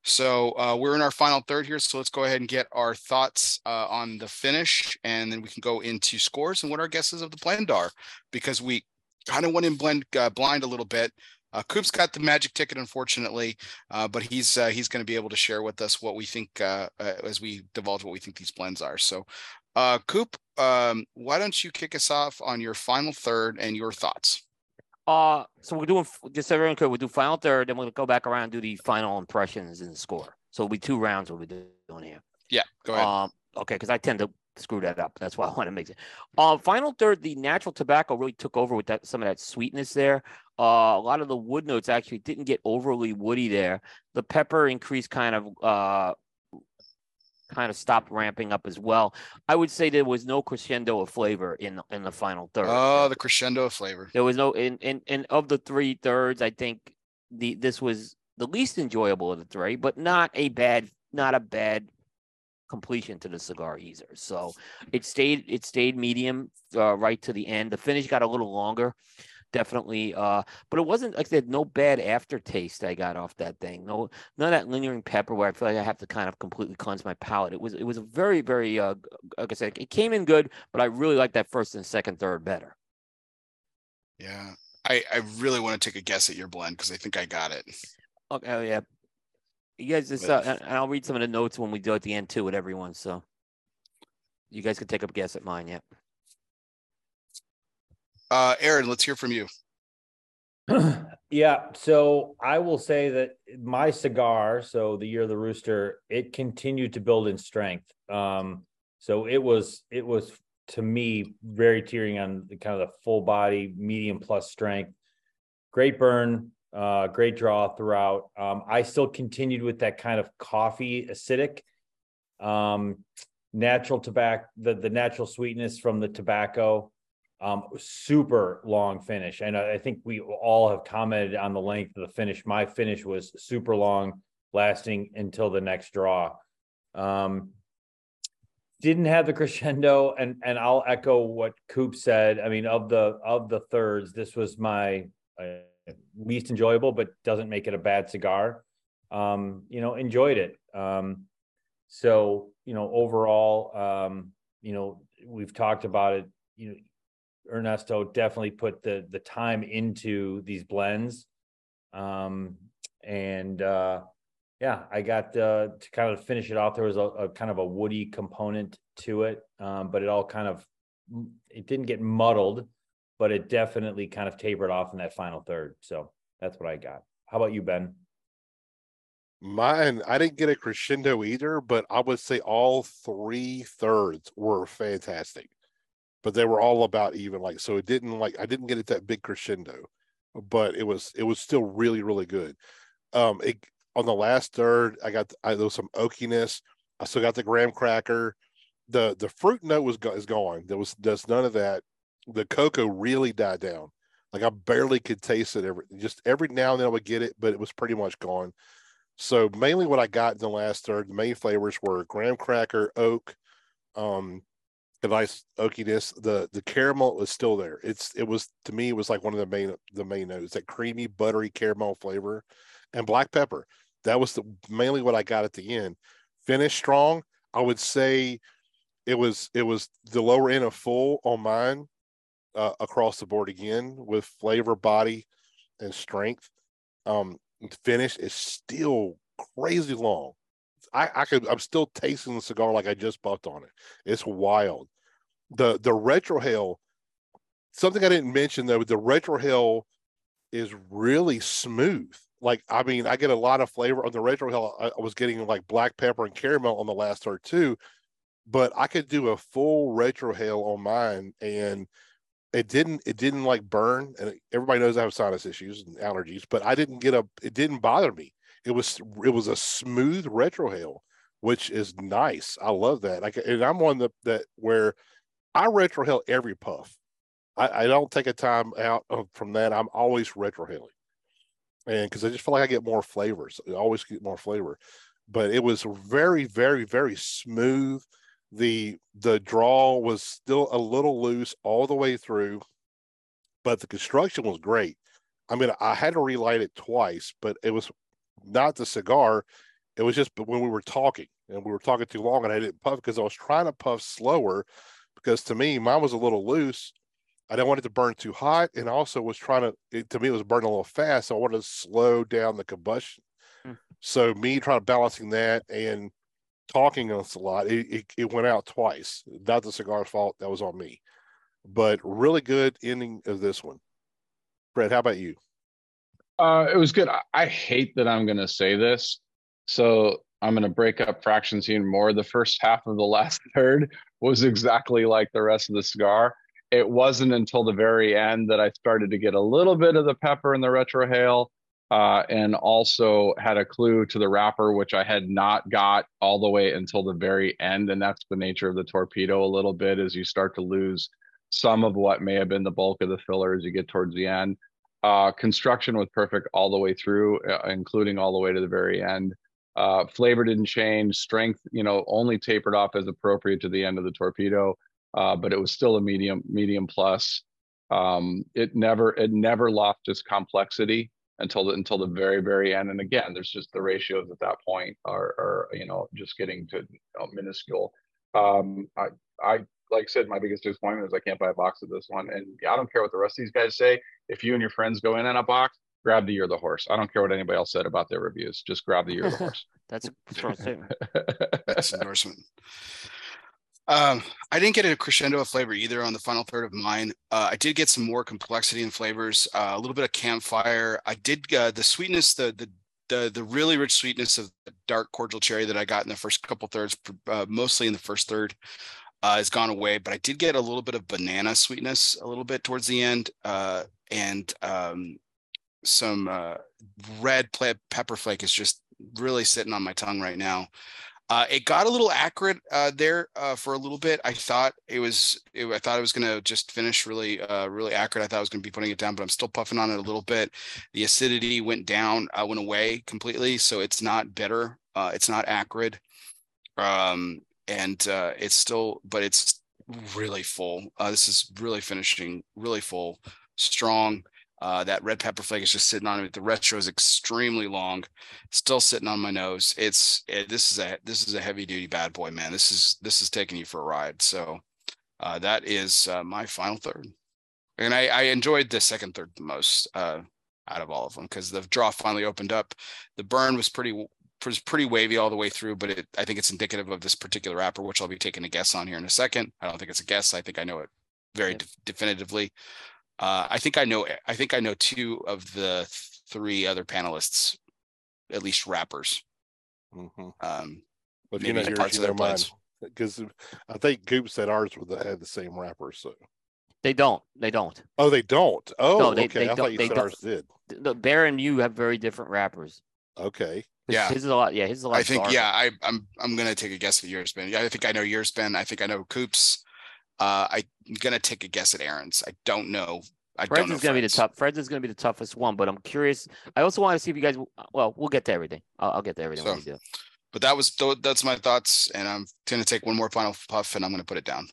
So uh, we're in our final third here. So let's go ahead and get our thoughts uh, on the finish, and then we can go into scores and what our guesses of the blend are, because we kind of went in blend uh, blind a little bit. Uh, Coop's got the magic ticket, unfortunately, uh, but he's uh, he's going to be able to share with us what we think uh, as we divulge what we think these blends are. So Coop, um, why don't you kick us off on your final third and your thoughts? Uh, so we're doing just so everyone could we'll do final third, then we'll go back around and do the final impressions and score. So it'll be two rounds we'll be doing here. Yeah, go ahead. Um, okay, because I tend to screw that up. That's why I want to make it. Uh, final third, the natural tobacco really took over with that some of that sweetness there. Uh, a lot of the wood notes actually didn't get overly woody there. The pepper increased kind of uh, kind of stopped ramping up as well. I would say there was no crescendo of flavor in in the final third. Oh, the crescendo of flavor. There was no in in, in of the three thirds. I think the this was the least enjoyable of the three, but not a bad not a bad completion to the cigar either. So it stayed it stayed medium uh, right to the end. The finish got a little longer definitely. Uh, but it wasn't like there's no bad aftertaste I got off that thing. No, none of that lingering pepper where I feel like I have to kind of completely cleanse my palate. It was it was a very very uh, like I said, it came in good, but I really like that first and second third better. Yeah, I I really want to take a guess at your blend because I think I got it. Okay, oh, yeah. You guys just uh, and I'll read some of the notes when we do at the end too with everyone. So you guys can take a guess at mine. Yeah. Uh, Aaron, let's hear from you. yeah, so I will say that my cigar, so the year of the rooster, it continued to build in strength. Um, so it was it was to me very tearing on the kind of the full body, medium plus strength. Great burn, uh, great draw throughout. Um, I still continued with that kind of coffee acidic, um, natural tobacco, the the natural sweetness from the tobacco. Um, super long finish. And I think we all have commented on the length of the finish. My finish was super long, lasting until the next draw. Um, didn't have the crescendo, and and I'll echo what Coop said. I mean, of the of the thirds, this was my uh, least enjoyable, but doesn't make it a bad cigar. Um, you know, enjoyed it. Um, so you know, overall, um, you know, we've talked about it. You know, Ernesto definitely put the the time into these blends. Um, and uh, yeah, I got uh, to kind of finish it off. There was a, a kind of a woody component to it, um, but it all kind of it didn't get muddled, but it definitely kind of tapered off in that final third. So that's what I got. How about you, Ben? Mine, I didn't get a crescendo either, but I would say all three thirds were fantastic. But they were all about even, like so. It didn't like I didn't get it that big crescendo, but it was it was still really really good. Um, it on the last third, I got I, there was some oakiness. I still got the graham cracker. The the fruit note was is gone. There was there's none of that. The cocoa really died down. Like I barely could taste it every just every now and then I would get it, but it was pretty much gone. So mainly what I got in the last third, the main flavors were graham cracker, oak, um, a nice oakiness. The the caramel was still there. It's it was to me it was like one of the main the main notes, that creamy, buttery caramel flavor, and black pepper. That was the mainly what I got at the end. Finished strong. I would say it was it was the lower end of full on mine uh, across the board again with flavor, body, and strength. Um, finish is still crazy long. I, I could I'm still tasting the cigar like I just puffed on it. It's wild. The the retro retrohale, something I didn't mention though, the retro retrohale is really smooth. Like I mean, I get a lot of flavor on the retrohale. I, I was getting like black pepper and caramel on the last third too, but I could do a full retro retrohale on mine and it didn't it didn't like burn and everybody knows i have sinus issues and allergies but i didn't get a it didn't bother me it was it was a smooth retrohale which is nice. I love that. Like and i'm one that that where i retrohale every puff. I, I don't take a time out of, from that. I'm always retrohaling and because i just feel like i get more flavors i always get more flavor. But it was very very very smooth. The the draw was still a little loose all the way through but the construction was great. I mean i had to relight it twice but it was not the cigar it was just when we were talking and we were talking too long and i didn't puff because i was trying to puff slower because to me mine was a little loose i didn't want it to burn too hot and also was trying to it, to me it was burning a little fast so i wanted to slow down the combustion mm. so me trying to balancing that and talking us a lot. It, it, it, went out twice. Not the cigar's fault. That was on me. But really good ending of this one. Fred, how about you? Uh, it was good. I, I hate that I'm going to say this. So I'm going to break up fractions even more. The first half of the last third was exactly like the rest of the cigar. It wasn't until the very end that I started to get a little bit of the pepper and the retrohale uh, and also had a clue to the wrapper, which I had not got all the way until the very end. And that's the nature of the torpedo a little bit, as you start to lose some of what may have been the bulk of the filler as you get towards the end. Uh, construction was perfect all the way through, uh, including all the way to the very end. Uh, flavor didn't change. Strength, you know, only tapered off as appropriate to the end of the torpedo, uh, but it was still a medium, medium plus. Um, it never, it never lost its complexity until the until the very very end and again there's just the ratios at that point are, are you know just getting to you know, minuscule um i i like I said, my biggest disappointment is I can't buy a box of this one. And I don't care what the rest of these guys say. If you and your friends go in on a box, grab the year of the horse. I don't care what anybody else said about their reviews. Just grab the year of the horse. That's a strong statement. That's endorsement. Um, I didn't get a crescendo of flavor either on the final third of mine. Uh, I did get some more complexity in flavors, uh, a little bit of campfire. I did uh, the sweetness, the the the the really rich sweetness of dark cordial cherry that I got in the first couple thirds, uh, mostly in the first third, uh, has gone away. But I did get a little bit of banana sweetness a little bit towards the end, uh, and um, some red pepper flake is just really sitting on my tongue right now. Uh, it got a little accurate uh, there uh, for a little bit. I thought it was. It, I thought it was going to just finish really, uh, really accurate. I thought I was going to be putting it down, but I'm still puffing on it a little bit. The acidity went down, uh, went away completely, so it's not bitter. Uh, it's not acrid, um, and it's still, but it's really full. this is really finishing, really full, strong. Uh, that red pepper flake is just sitting on it. The retro is extremely long, still sitting on my nose. It's it, this is a this is a heavy duty bad boy, man. This is this is taking you for a ride. So uh, that is uh, my final third, and I, I enjoyed the second third the most uh, out of all of them because the draw finally opened up. The burn was pretty was pretty wavy all the way through, but it, I think it's indicative of this particular wrapper, which I'll be taking a guess on here in a second. I don't think it's a guess. I think I know it very de- definitively. Uh, I think I know. I think I know two of the three other panelists, at least wrappers. Mhm. Um, But you know parts you of their know mine. blends. Because I think Coop said ours would have had the same wrapper. So They don't. They don't. oh, they don't. Oh, no, they- okay. they I don't- thought you they said don't. ours did. The- The Bear and you have very different wrappers. Okay. Yeah. His is a lot. Yeah, his is a lot. I think darker. yeah, I I'm I'm gonna take a guess at yours, Ben. Yeah, I think I know yours, Ben. I think I know Coops. Uh, I'm gonna take a guess at Aaron's. I don't know. I don't Fred's know. is gonna be the Fred's. tough. Fred's is gonna be the toughest one, but I'm curious. I also want to see if you guys. Well, we'll get to everything. I'll, I'll get to everything when we do. But that was that's my thoughts, and I'm gonna take one more final puff, and I'm gonna put it down.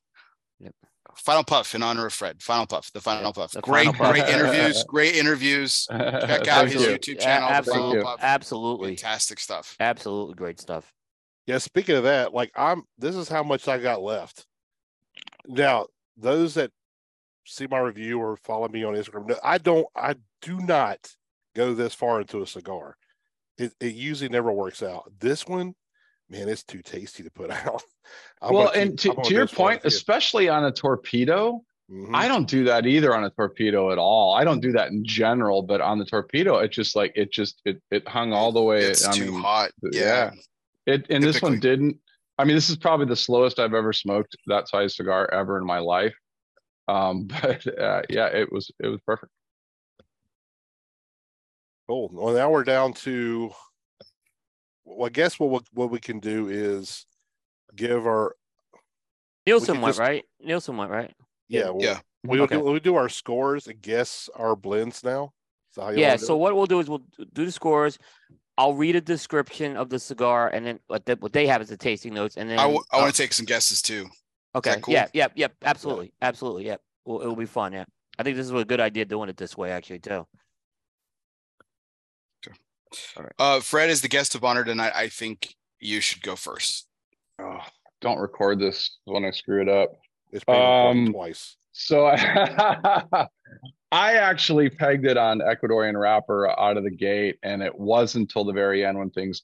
Yep. Final puff in honor of Fred. Final puff. The final Yep, puff. the Great, final puff. great interviews. Great interviews. Check out his you. YouTube A- channel. The absolutely, Final Puff. absolutely, Fantastic stuff. absolutely great stuff. Yeah, speaking of that, like I'm this is how much I got left. Now, those that see my review or follow me on Instagram, no, I don't I do not go this far into a cigar. It it usually never works out. This one, man, it's too tasty to put out. I'm well, gonna and to, gonna your go as far point, especially on a torpedo, Mhm. I don't do that either on a torpedo at all. I don't do that in general, but on the torpedo, it just like it just it it hung all the way. It's I too mean, hot. Yeah. yeah. It and this one didn't. I mean, this is probably the slowest I've ever smoked that size cigar ever in my life. Um, but uh, yeah, it was it was perfect. Cool. Well, now we're down to. Well, I guess what we, what we can do is give our Nielsen could went just- right. Nielsen went right. yeah we'll, Yeah. we will Okay. do, we do our scores and guess our blends now. So how you Yeah. So it? what we'll do is we'll do the scores. I'll read a description of the cigar, and then what, they, what they have is the tasting notes, and then I, w- I uh, want to take some guesses too. Okay. that cool? Yeah. Yeah. Yep. Absolutely. Absolutely. Yep. Well, it'll be fun. Yeah. I think this is a good idea doing it this way, actually, too. Uh, Fred is the guest of honor tonight. I think you should go first. Oh, don't record this when I screw it up. It's been um, twice. So I, I actually pegged it on Ecuadorian wrapper out of the gate, and it wasn't until the very end when things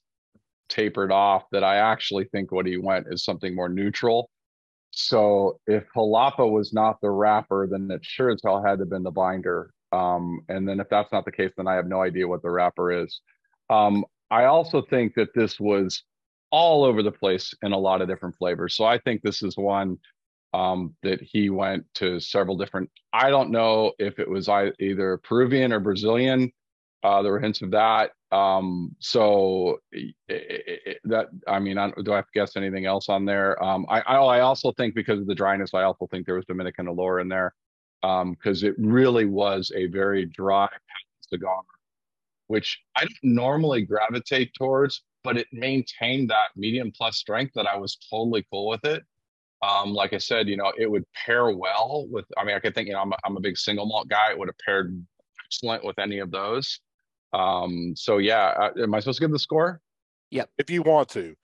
tapered off that I actually think what he went is something more neutral. So if Jalapa was not the wrapper, then it sure as hell had to have been the binder. Um, and then if that's not the case, then I have no idea what the wrapper is. Um, I also think that this was all over the place in a lot of different flavors. So I think this is one um, that he went to several different. I don't know if it was either Peruvian or Brazilian. Uh, there were hints of that. Um, so i- i- i- that I mean, I, do I have to guess anything else on there? Um, I, I I also think because of the dryness, I also think there was Dominican Olor in there because it really was a very dry cigar, which I don't normally gravitate towards, but it maintained that medium plus strength that I was totally cool with it. Um, like I said, you know, it would pair well with. I mean, I could think, you know, I'm a, I'm a big single malt guy. It would have paired excellent with any of those. Um, so yeah, uh, am I supposed to give the score? Yeah. If you want to.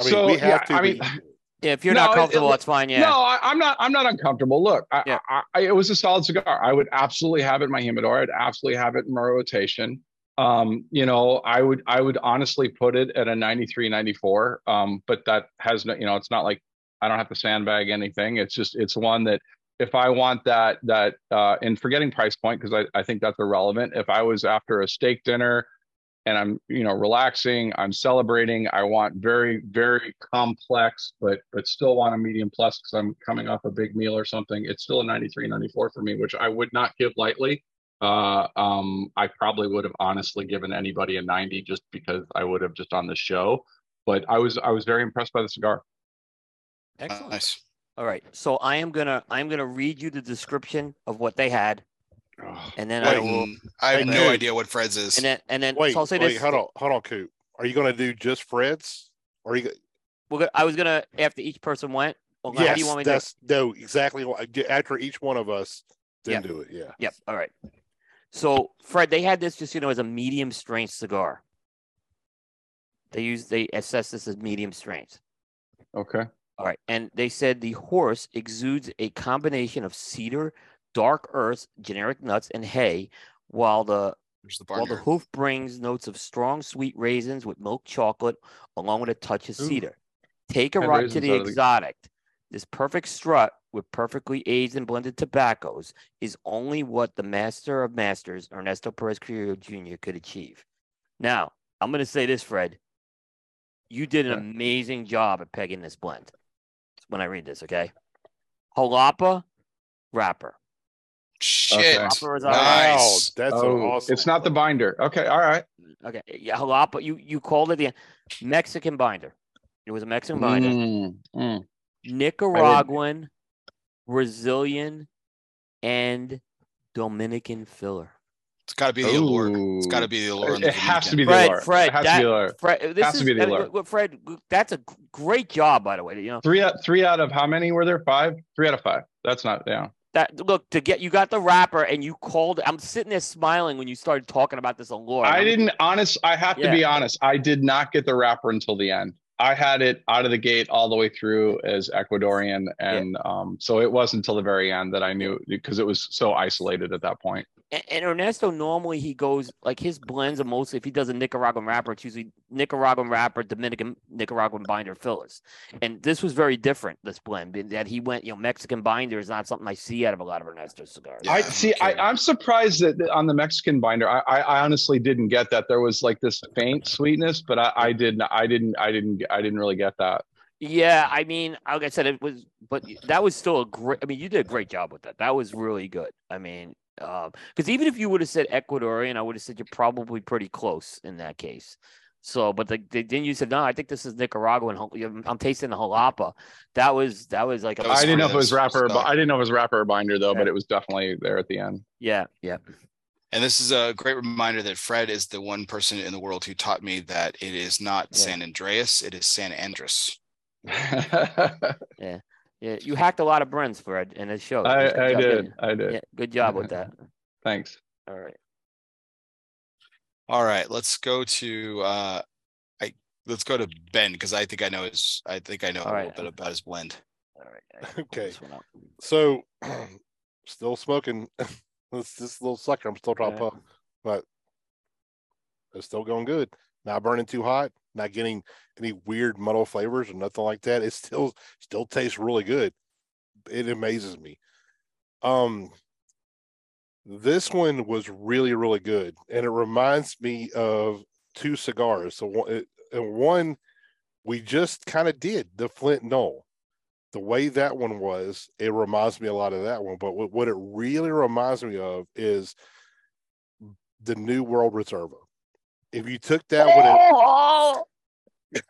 I mean, So, we have yeah, to. I mean, you- Yeah. If you're No, not it- it comfortable, that's fine. Yeah. No, I, I'm not. I'm not uncomfortable. Look, I, Yeah. I, I, it was a solid cigar. I would absolutely have it in my humidor. I'd absolutely have it in my rotation. Um, you know, I would. I would honestly put it at a 93, 94. Um, but that has no. You know, it's not like I don't have to sandbag anything. It's just. It's one that if I want that that uh, and forgetting price point because I, I think that's irrelevant. If I was after a steak dinner and I'm you know relaxing, I'm celebrating. I want very very complex, but but still want a medium plus because I'm coming off a big meal or something. It's still a 93, 94 for me, which I would not give lightly. Uh, um, I probably would have honestly given anybody a 90 just because I would have just on the show. But I was I was very impressed by the cigar. Excellent. Nice. All right. So I am gonna I'm gonna read you the description of what they had, Oh, and then I will. I have Hey, no dude. idea what Fred's is. And then and then wait, so I'll say wait, this. hold on, hold on, Coop. Are you going to do just Fred's? Or are you? go- gonna, I was gonna after each person went. Well, how yes, do you want me to? do it? that's no exactly. After each one of us, then Yeah. do it. Yeah. Yep. All right. So Fred, they had this just you know as a medium strength cigar. They use they assess this as medium strength. okay. All right, and they said the horse exudes a combination of cedar, dark earth, generic nuts, and hay, while the the while the hoof brings notes of strong sweet raisins with milk chocolate, along with a touch of Ooh. cedar. Take a Had ride to the of the- exotic. This perfect strut with perfectly aged and blended tobaccos is only what the master of masters, Ernesto Perez Carrillo Jr., could achieve. Now, I'm going to say this, Fred. You did an Yeah. amazing job at pegging this blend when I read this, okay? Jalapa wrapper. Shit. Wrapper is Wow, Nice. that's Oh, an awesome. it's not the binder. Okay, all right. Okay. Yeah, jalapa. You you called it the Mexican binder. It was a Mexican binder. Mm, mm. Nicaraguan, Brazilian, and Dominican filler. It's got to be the Olor. It's got to be the Olor. on It has to be the Fred, Olor. Fred, it has that- to be the Olor. Fred, this Has to is be the Olor. Fred. That's a great job, by the way. You know Three out three out of how many were there? Five? Three out of five. That's not yeah. That. Look to get you got the wrapper, and you called. I'm sitting there smiling when you started talking about this Olor. I I'm- didn't honest. I have to be honest. I did not get the wrapper until the end. I had it out of the gate all the way through as Ecuadorian, and um, so it wasn't until the very end that I knew because it was so isolated at that point. And, and Ernesto normally he goes like his blends are mostly if he does a Nicaraguan wrapper, it's usually Nicaraguan wrapper, Dominican Nicaraguan binder fillers. And this was very different. This blend that he went, you know, Mexican binder is not something I see out of a lot of Ernesto cigars. Yeah, I see. I, I'm surprised that that on the Mexican binder, I, I, I honestly didn't get that. There was like this faint sweetness, but I, I didn't. I didn't. I didn't. I didn't really get that. Yeah, I mean, like I said, it was, but that was still a great. I mean, you did a great job with that. That was really good. I mean, Um, because even if you would have said Ecuadorian, I would have said you're probably pretty close in that case. So, but the, the, then you said no. I think this is Nicaraguan. I'm tasting the jalapa. That was that was like a, That was I didn't know if it was this wrapper. But. I didn't know it was wrapper or binder though. Yeah. But it was definitely there at the end. yeah, yeah. And this is a great reminder that Fred is the one person in the world who taught me that it is not Yeah. San Andreas, it is San Andres. Yeah, you hacked a lot of brands, Fred, and it showed. I, Good I job. did. Good- I did. Yeah, good job with that. Thanks. All right. All right, let's go to uh I let's go to Ben because I think I know his I think I know All a right. little bit about his blend. All right. I can pull Okay. this one up. So, still smoking. this this little sucker. I'm still trying to Yeah. puff, but it's still going good. Not burning too hot. Not getting any weird muddle flavors or nothing like that. It still still tastes really good. It amazes me. Um, this one was really really good, and it reminds me of two cigars. So one, and one we just kind of did the Flint Knoll the way that one was, it reminds me a lot of that one. But what, what it really reminds me of is the New Wave Reserva. If you took that one, Oh, and,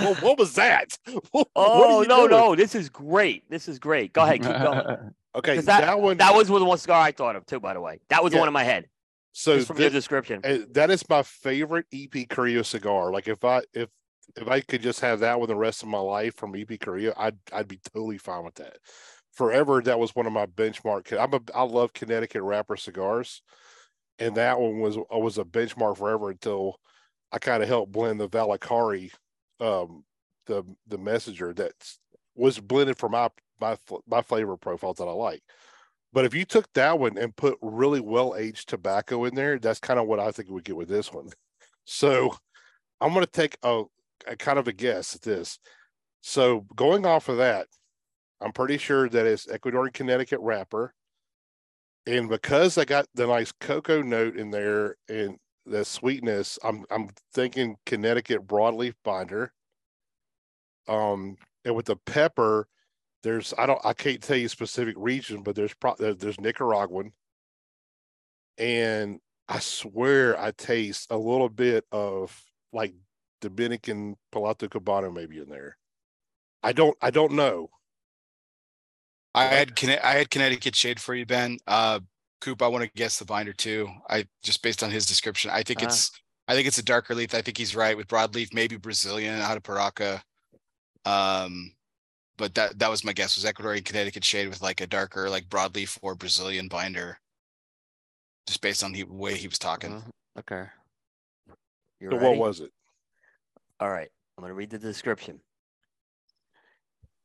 well, what was that? What oh you no, doing? no, this is great. This is great. Go ahead, keep going. Okay, 'Cause that, that- one. That was the one cigar I thought of too, by the way. That was the one in my head. so Just from thi- your description. uh, that is my favorite EP Carrillo cigar. Like if I if if I could just have that one the rest of my life from EP Carrillo, I'd I'd be totally fine with that. Forever, that was one of my benchmark. I'm a I love Connecticut wrapper cigars, and that one was was a benchmark forever until I kind of helped blend the Valakari, um, the the messenger that was blended for my my my flavor profiles that I like. But if you took that one and put really well aged tobacco in there, that's kind of what I think we get with this one. So I'm going to take a, a kind of a guess at this. So going off of that, I'm pretty sure that it's Ecuadorian Connecticut wrapper. And because I got the nice cocoa note in there and the sweetness, I'm I'm thinking Connecticut broadleaf binder. Um, and with the pepper, there's I don't I can't tell you specific region, but there's pro, there's Nicaraguan, and I swear I taste a little bit of like Dominican Piloto Cubano maybe in there. I don't I don't know. I had I had Connecticut shade for you, Ben. Uh Coop, I want to guess the binder too. I just based on his description. I think Ah. it's I think it's a darker leaf. I think he's right with broadleaf, maybe Brazilian out of Paraca. Um but that that was my guess was Ecuadorian Connecticut shade with like a darker like broadleaf or Brazilian binder. Just based on the way he was talking. Uh, okay. You So ready? what was it? All right, I'm going to read the description.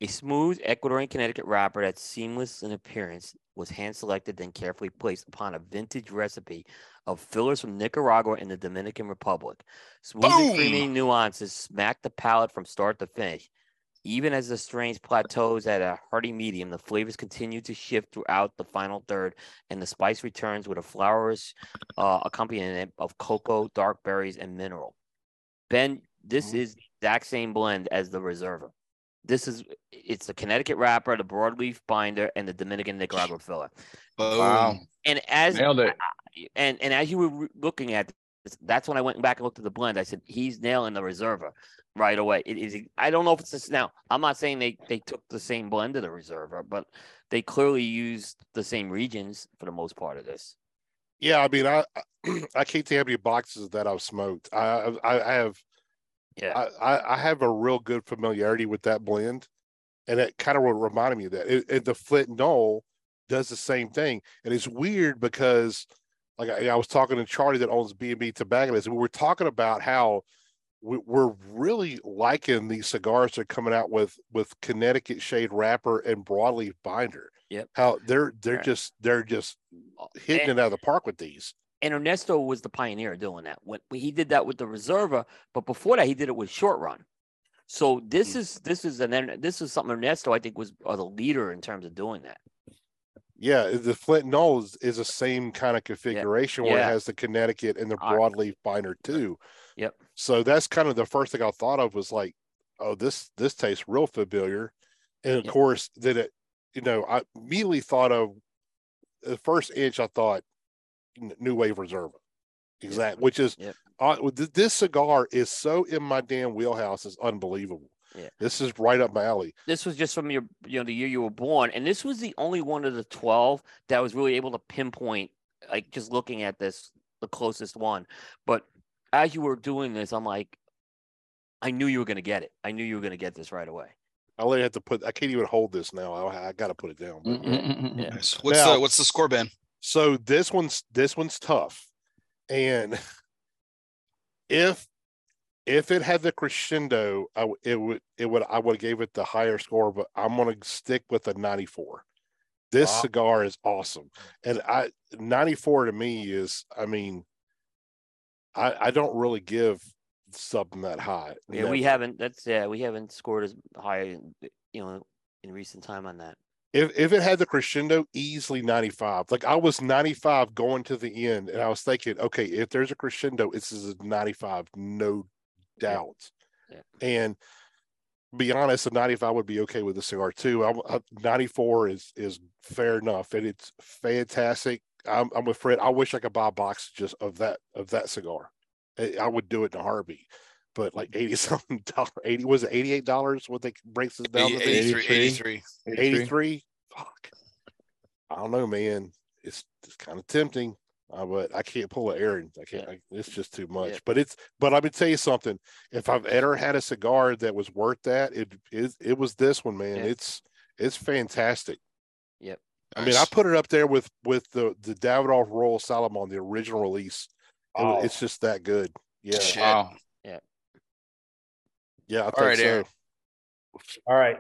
A smooth Ecuadorian Connecticut wrapper that's seamless in appearance was hand selected then carefully placed upon a vintage recipe of fillers from Nicaragua and the Dominican Republic. Smooth and creamy nuances smack the palate from start to finish. Even as the strain plateaus at a hearty medium, the flavors continue to shift throughout the final third, and the spice returns with a flourish uh, accompaniment of cocoa, dark berries, and mineral. Ben, this is the exact same blend as the Reserva. This is it's the Connecticut wrapper, the broadleaf binder, and the Dominican Nicaragua filler. Boom. Wow. And as Nailed it. and and as you were looking at this, that's when I went back and looked at the blend. I said he's nailing the reserva right away. It is. I don't know if it's this now. I'm not saying they they took the same blend of the reserva, but they clearly used the same regions for the most part of this. Yeah, I mean, I I can't tell you how many boxes that I've smoked. I I, I have Yeah. I, I I have a real good familiarity with that blend, and it kind of reminded me of that. It, it- the Flint Knoll does the same thing, and it's weird because, like I, I was talking to Charlie that owns B and B Tobacconists, and we were talking about how we, we're really liking these cigars that are coming out with with Connecticut shade wrapper and broadleaf binder. Yep. How they're they're Right. just they're just uh, hitting And- it out of the park with these. And Ernesto was the pioneer doing that. When he did that with the Reserva, but before that, he did it with Short Run. So this is this is and then this is something Ernesto I think was uh, the leader in terms of doing that. Yeah, the Flint Knoll is, is the same kind of configuration where it has the Connecticut and the broadleaf binder too. Yep. So that's kind of the first thing I thought of was like, oh, this this tastes real familiar. And of Yep. course, then it, you know, I immediately thought of the first inch. I thought New Wave Reserva, exact, which is Yep. uh, this cigar is so in my damn wheelhouse. It's unbelievable. Yeah. This is right up my alley. This was just from your you know the year you were born, and this was the only one of the twelve that was really able to pinpoint. Like just looking at this, the closest one. But as you were doing this, I'm like, I knew you were gonna get it. I knew you were gonna get this right away. I only have to put. I can't even hold this now. I, I got to put it down. but- Yeah. Nice. What's Now- the what's the score, Ben? So this one's this one's tough, and if if it had the crescendo, I w- it would it would I would have gave it the higher score, but I'm gonna stick with a 94. This Wow. cigar is awesome, and I 94 to me is I mean, I I don't really give something that high. Yeah, we haven't. That's yeah, we haven't scored as high, you know, in recent time on that. If if it had the crescendo easily 95 like i was 95 going to the end and i was thinking okay if there's a crescendo this is a 95 no doubt. Yeah. and be honest a 95 would be okay with the cigar too. I'm, I, 94 is is fair enough and it's fantastic. I'm, I'm with fred. I wish i could buy a box just of that of that cigar. I, I would do it in a heartbeat but like 80 something dollar 80 was it 88 dollars what they breaks this down to be? 83, 83. 83 fuck i don't know man it's, it's kind of tempting uh, but i can't pull an Aaron i can't I, it's just too much Yeah. but it's but let me tell you something if i've ever had a cigar that was worth that it it, it was this one man Yeah. it's it's fantastic Yep. i mean i put it up there with with the the davidoff royal salomon the original release It Oh. it's just that good yeah Shit. Wow. Yeah i think right, so Aaron. All right.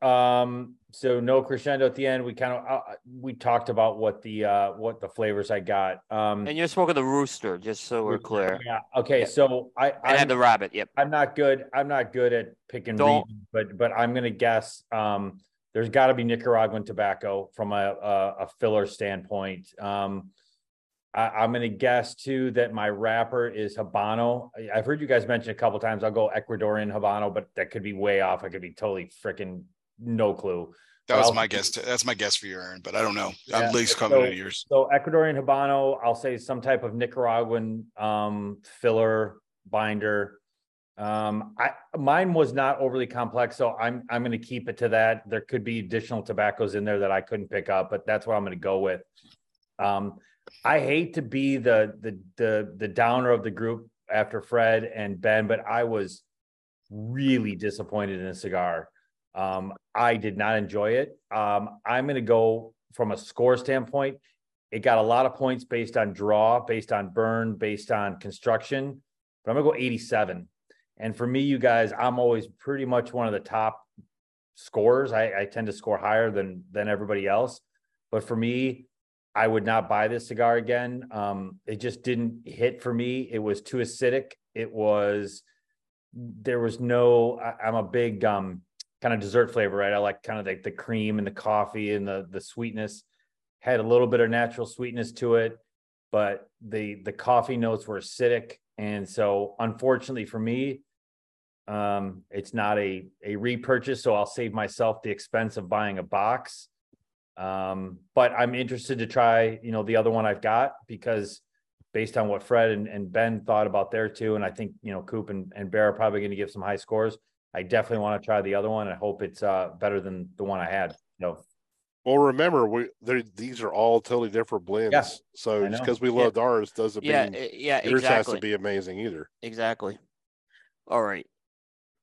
Um, so no crescendo at the end. We kind of uh, we talked about what the uh what the flavors I got. Um And you're smoking the rooster, just so we're clear. yeah, okay. Yeah. So I I had the rabbit. Yep. I'm not good. I'm not good at picking Don't- regions, but but I'm gonna guess um there's got to be Nicaraguan tobacco from a, a a filler standpoint. Um I, I'm gonna guess too that my wrapper is Habano. I've heard you guys mention a couple times. I'll go Ecuadorian Habano, but that could be way off. I could be totally freaking no clue. That was my guess. That's my guess for you, Aaron. But I don't know. Yeah, I'm at least so- coming to yours. So Ecuadorian Habano, I'll say some type of Nicaraguan um filler binder. Um, I mine was not overly complex, so I'm I'm gonna keep it to that. There could be additional tobaccos in there that I couldn't pick up, but that's what I'm gonna go with. Um, I hate to be the the the the downer of the group after Fred and Ben, but I was really disappointed in a cigar. Um, I did not enjoy it. Um, I'm gonna go from a score standpoint. It got a lot of points based on draw, based on burn, based on construction, but I'm gonna go 87. And for me, you guys, I'm always pretty much one of the top scores. I, I tend to score higher than than everybody else. But for me, I would not buy this cigar again. Um, it just didn't hit for me. It was too acidic. It was there was no. I, I'm a big um kind of dessert flavor, right? I like kind of like the cream and the coffee and the the sweetness. Had a little bit of natural sweetness to it, but the the coffee notes were acidic, and so unfortunately for me, um, it's not a a repurchase. So I'll save myself the expense of buying a box. Um, but I'm interested to try, you know, the other one I've got because based on what Fred and, and Ben thought about there too, and I think you know Coop and, and Bear are probably going to give some high scores. I definitely want to try the other one. I hope it's uh, better than the one I had. You know, Well, remember, we there these are all totally different blends. Yeah, so just because we Yeah. loved ours doesn't Yeah, mean uh, yeah, yours has to be amazing either. Exactly. All right.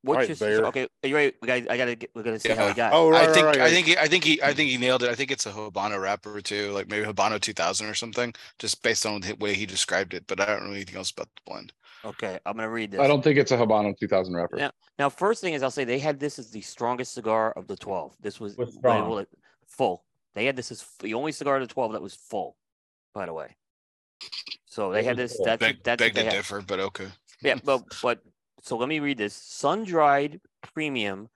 What's right, your okay? Are you ready? We got. I gotta. Get, we're gonna see how we got. Oh, right, I think right, I think he, I think he I think he nailed it. I think it's a Habano wrapper too, like maybe Habano 2000 or something, just based on the way he described it. But I don't know anything else about the blend. Okay, I'm gonna read this. I don't think it's a Habano 2000 wrapper. Yeah. Now, first thing is, I'll say they had this as the strongest cigar of the 12. This was Was they strong. will- full. They had this as the only cigar of the 12 that was full. By the way. So they had this. full. That's Beg, that's beg they to differ, but okay. Yeah, but but so let me read this. Sun dried premium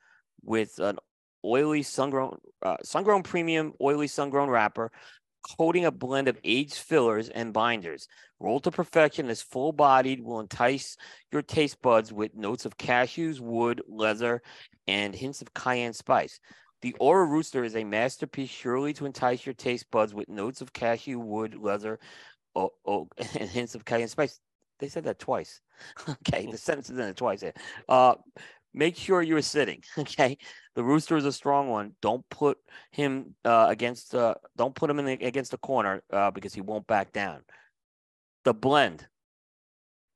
with an oily sun grown uh, sun grown premium oily sun grown wrapper, coating a blend of aged fillers and binders. Rolled to perfection, this full bodied will entice your taste buds with notes of cashews, wood, leather, and hints of cayenne spice. The Aura Rooster is a masterpiece, surely to entice your taste buds with notes of cashew, wood, leather, oh, and hints of cayenne spice. They said that twice. Okay, the sentence is in it twice. There. Uh, make sure you're sitting. Okay, the rooster is a strong one. Don't put him uh, against. Uh, don't put him in the, against the corner uh, because he won't back down. The blend: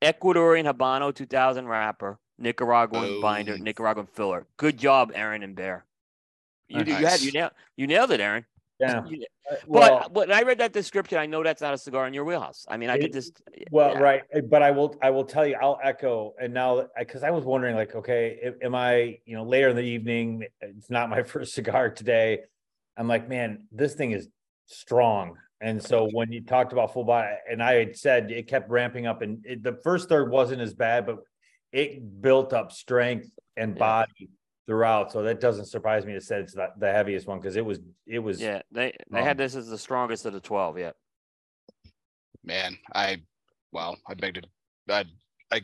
Ecuadorian Habano 2000 wrapper, Nicaraguan binder, Nicaraguan filler. Good job, Aaron and Bear. You, you had you nailed you nailed it, Aaron. Yeah. You- Uh, but Well, when I read that description, I know that's not a cigar in your wheelhouse. I mean, I It- could just Well, yeah. right, uh, but I will. I will tell you. I'll echo. And now, because I was wondering, like, okay, am I, you know, later in the evening? It's not my first cigar today. I'm like, man, this thing is strong. And so when you talked about full body, and I had said it kept ramping up, and it, the first third wasn't as bad, but it built up strength and Yeah. Body throughout. So that doesn't surprise me. It said it's the, the heaviest one because it was. It was. Yeah, they they Um, had this as the strongest of the twelve. Yeah, Man, I wow, I beg to I I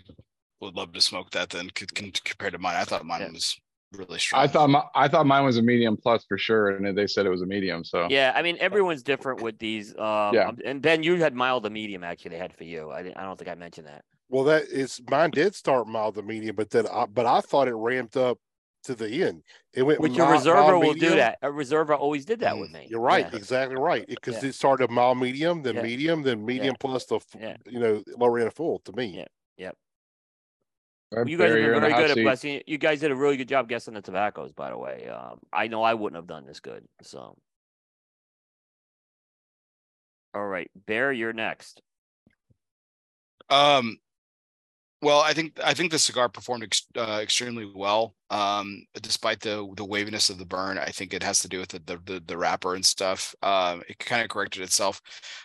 would love to smoke that then c- c- compared to mine. I thought mine Yeah. was really strong. I thought my, I thought mine was a medium plus for sure, and they said it was a medium. So yeah. I mean, everyone's different with these. Um, Yeah. um, And Ben, you had mild to medium actually. They had for you. I didn't, I don't think I mentioned that. Well, that is mine did start mild to medium, but then I, but I thought it ramped up to the end. It went Which your mild- reserver mild will do that. A reserver always did that with Mm, me. You're right, Yeah. exactly right. Because Yeah. it started mild medium, then Yeah. medium, then medium plus the f- Yeah. you know lower end of full to me. Yeah. All right, You guys have you're been very hot good at seat. blessing. You guys did a really good job guessing the tobaccos, by the way. Um, I know I wouldn't have done this good. So, all right, Bear, you're next. Um, well, I think I think the cigar performed ex- uh, extremely well. Um, despite the the waviness of the burn, I think it has to do with the the, the, the wrapper and stuff. Um, it kind of corrected itself.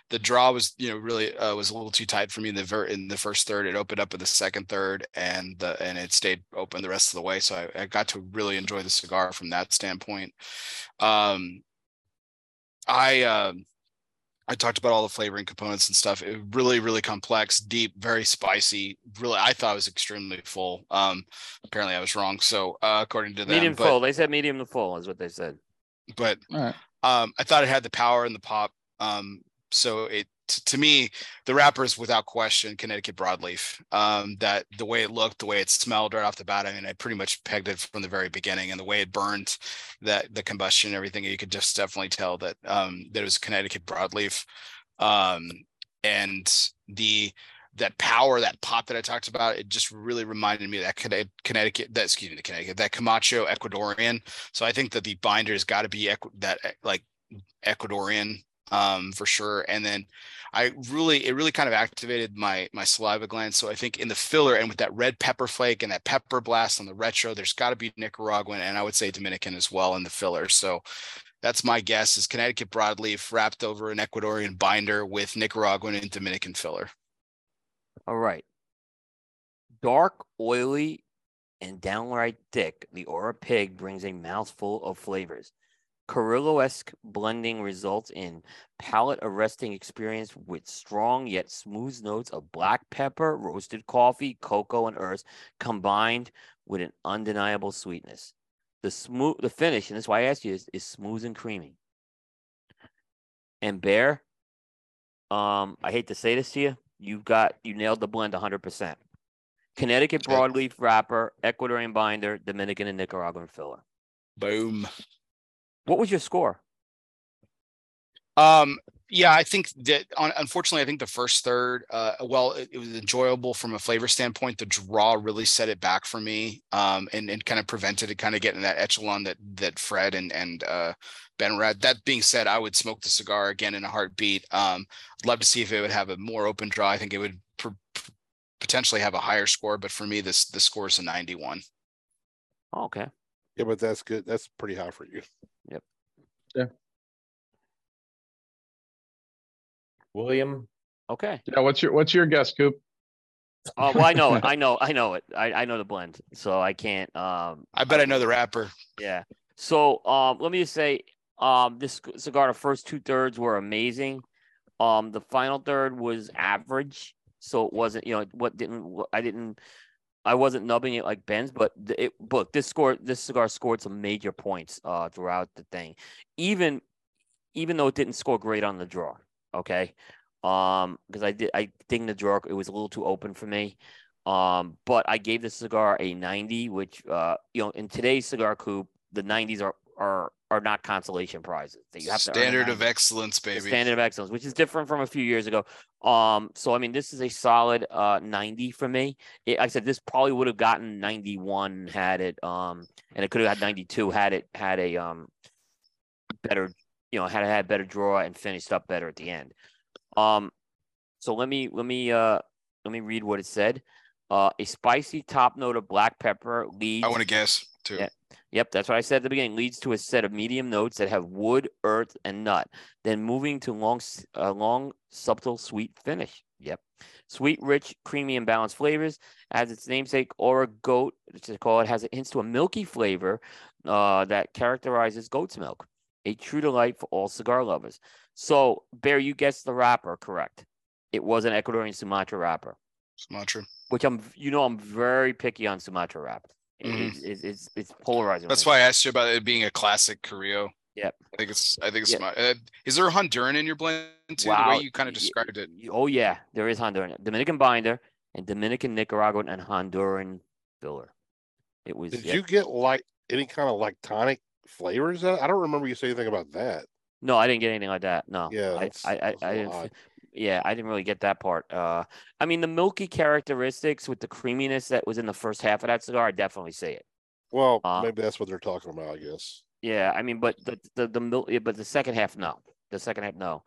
The draw was you know really uh, was a little too tight for me in the ver- in the first third. It opened up in the second third, and the and it stayed open the rest of the way. So I, I got to really enjoy the cigar from that standpoint. Um, I um. I talked about all the flavoring components and stuff. It really, really complex, deep, very spicy. Really, I thought it was extremely full. Um, apparently I was wrong. So uh, according to them, Medium but, full. They said medium to full is what they said. but All right. um, I thought it had the power and the pop. Um, so it t- to me, the wrapper is without question Connecticut broadleaf. Um, that the way it looked, the way it smelled right off the bat. I mean, I pretty much pegged it from the very beginning, and the way it burned, that the combustion, and everything. You could just definitely tell that um, that it was Connecticut broadleaf. Um, and the that power, that pop that I talked about, it just really reminded me that Connecticut, that excuse me, the Connecticut, that Camacho Ecuadorian. So I think that the binder's got to be that eh, like Ecuadorian um for sure and then i really it really kind of activated my my saliva gland so i think in the filler and with that red pepper flake and that pepper blast on the retro there's got to be nicaraguan and i would say dominican as well in the filler so that's my guess is connecticut broadleaf wrapped over an ecuadorian binder with nicaraguan and dominican filler All right. Dark, oily, and downright thick, the Aura Pig brings a mouthful of flavors. Carrillo-esque blending results in palate arresting experience with strong yet smooth notes of black pepper, roasted coffee, cocoa, and earth combined with an undeniable sweetness. The smooth the finish, and that's why I asked you, is, is smooth and creamy. And Bear, um, I hate to say this to you, you've got you nailed the blend 100%. Connecticut broadleaf wrapper, Ecuadorian binder, Dominican and Nicaraguan filler. Boom. What was your score? Um, yeah, I think that un- unfortunately, I think the first third, uh, well, it, it was enjoyable from a flavor standpoint. The draw really set it back for me, um, and, and kind of prevented it kind of getting that echelon that that Fred and and uh, Ben were. That being said, I would smoke the cigar again in a heartbeat. Um, I'd love to see if it would have a more open draw. I think it would pr- pr- potentially have a higher score, but for me, this the score is a ninety-one. Oh, okay. Yeah, but that's good. That's pretty high for you. William, Okay. Yeah, what's your what's your guess, Coop? Uh, well, I know it. I know. I know it. I, I know the blend, so I can't. Um, I bet I know the wrapper. yeah. So, um, let me just say, um, this cigar, the first two thirds were amazing. Um, the final third was average, so it wasn't. You know, what didn't what- I didn't. I wasn't nubbing it like Ben's, but it. Look, this score, this cigar scored some major points uh throughout the thing, even even though it didn't score great on the draw. Okay, um, because I did I think the draw it was a little too open for me. Um, but I gave the cigar a 90, which uh, you know, in today's cigar Coop, the 90s are are are not consolation prizes. That you have to Standard of 90 excellence, baby. standard of excellence, which is different from a few years ago. Um, so I mean, this is a solid uh 90 for me. It, I said this probably would have gotten 91 had it um, and it could have had 92 had it had a um better, you know, had it had better draw and finished up better at the end. Um, so let me let me uh let me read what it said. Uh, a spicy top note of black pepper leads I want to guess too. Yeah. Yep, that's what I said at the beginning. Leads to a set of medium notes that have wood, earth, and nut. Then moving to long, uh, long, subtle, sweet finish. Yep, sweet, rich, creamy, and balanced flavors. As its namesake, Aura Goat, which is called, has hints to a milky flavor uh, that characterizes goat's milk. A true delight for all cigar lovers. So, Bear, you guessed the wrapper correct. It was an Ecuadorian Sumatra wrapper, Sumatra. which I'm, you know, I'm very picky on Sumatra wrap. It- Mhm. It's, it's, it's, it's polarizing. That's why I asked you about it being a classic Carrillo. Yep. I think it's. I think it's. Yeah. my- Uh, is there a Honduran in your blend too? The way you kind of described it. Oh yeah, there is Honduran, Dominican binder, and Dominican, Nicaraguan, and Honduran filler. It was. Did yeah. you get like any kind of like tonic flavors? I don't remember you saying anything about that. No, I didn't get anything like that. No. Yeah, I, that's- I, I, that's a I little didn't. Yeah, I didn't really get that part. Uh, I mean, the milky characteristics with the creaminess that was in the first half of that cigar, I definitely see it. Well, Uh, maybe that's what they're talking about. I guess. Yeah, I mean, but the the the milk, but the second half, no. The second half, no.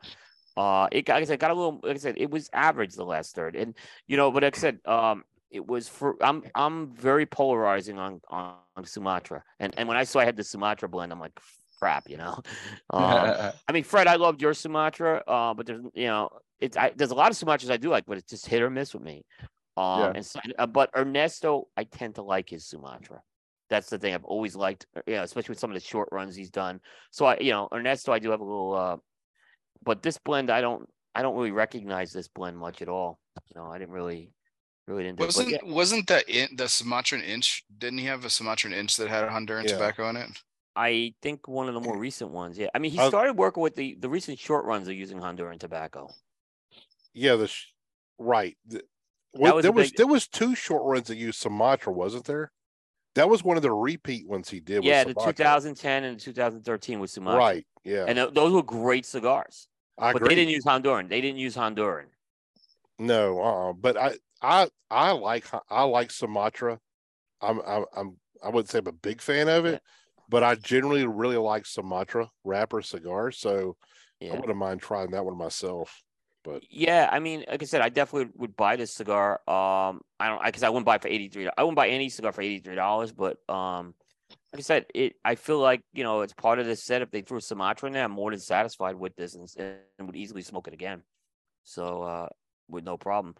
Uh, it got, like I said, got a little. Like I said, it was average the last third, and you know, but like I said, um, it was for. I'm I'm very polarizing on on, on Sumatra, and and when I saw I had the Sumatra blend, I'm like, crap, you know. Um, I mean, Fred, I loved your Sumatra, uh, but there's you know, it's I, there's a lot of Sumatras I do like, but it's just hit or miss with me. Um, Yeah. and so, uh, but Ernesto, I tend to like his Sumatra. That's the thing I've always liked, uh, you know, especially with some of the short runs he's done. So I, you know, Ernesto, I do have a little, uh, but this blend, I don't, I don't really recognize this blend much at all. You know, I didn't really, really didn't. do it, but Wasn't yeah, wasn't the in, the Sumatran inch? Didn't he have a Sumatran inch that had a Honduran Yeah. tobacco in it? I think one of the more recent ones. Yeah, I mean, he Uh, started working with the the recent short runs of using Honduran tobacco. Yeah, the sh- right. The- what- was there was big- there was two short runs that used Sumatra, wasn't there? That was one of the repeat ones he did. yeah, the 2010 and 2013 with Sumatra. Right. Yeah. And th- those were great cigars. I but agree. they didn't use Honduran. They didn't use Honduran. No, uh, but I, I, I like, I like Sumatra. I'm, I'm, I'm, I wouldn't say I'm a big fan of it, but I generally really like Sumatra wrapper cigars. So I wouldn't mind trying that one myself. But Yeah, I mean, like I said, I definitely would buy this cigar. Um, I don't, because I wouldn't buy for eighty three. I wouldn't buy any cigar for eighty three dollars. But um, like I said, it. I feel like you know it's part of this set. If they threw Sumatra in there, I'm more than satisfied with this, and, and would easily smoke it again. So uh, with no problem.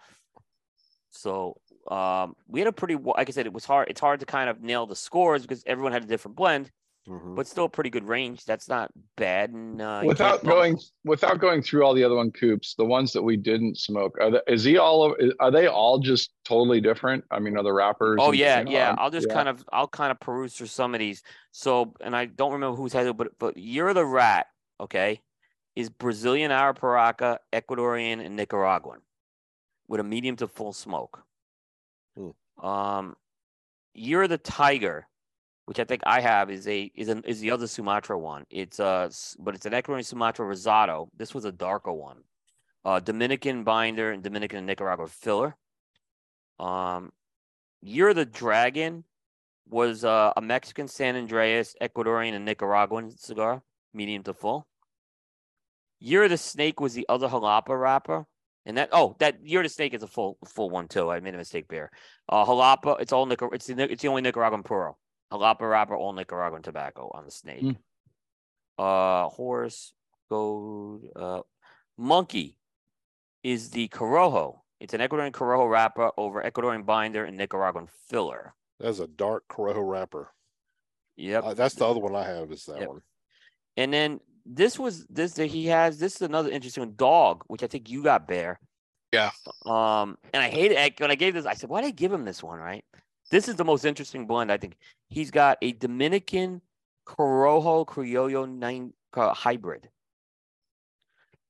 So um, we had a pretty like I said, it was hard. It's hard to kind of nail the scores because everyone had a different blend, Mhm. but still a pretty good range. That's not bad. And uh, Without going, without going through all the other one coops, the ones that we didn't smoke, are the, is he all, are they all just totally different? I mean, are the wrappers? Oh yeah, yeah. I'll just yeah. kind of I'll kind of peruse through some of these. So, and I don't remember who's had it, but but you're the rat, okay? Is Brazilian Arapiraca, Ecuadorian, and Nicaraguan, with a medium to full smoke. Um, you're the tiger, which I think I have is a is an is the other Sumatra one. It's uh, s- but it's an Ecuadorian Sumatra Rosado. This was a darker one. Uh, Dominican binder and Dominican and Nicaragua filler. Um, you're the Dragon was uh, a Mexican San Andres, Ecuadorian, and Nicaraguan cigar, medium to full. You're the Snake was the other Jalapa wrapper. And that oh that You're the Snake is a full full one too. I made a mistake there. Uh, Jalapa, it's all Nicar- it's the it's the only Nicaraguan puro. Jalapa wrapper, all Nicaraguan tobacco on the Snake. Mm. Uh, horse, goat, uh, monkey is the Corojo. It's an Ecuadorian Corojo wrapper over Ecuadorian binder and Nicaraguan filler. That's a dark Corojo wrapper. Yep. Uh, that's the other one I have. Is that Yep. one? And then this was this that he has. This is another interesting one, dog, which I think you got bear. Yeah. Um, and I hate it when I gave this. I said, why did I give him this one? Right. This is the most interesting blend. I think he's got a Dominican Corojo Criollo nine uh, hybrid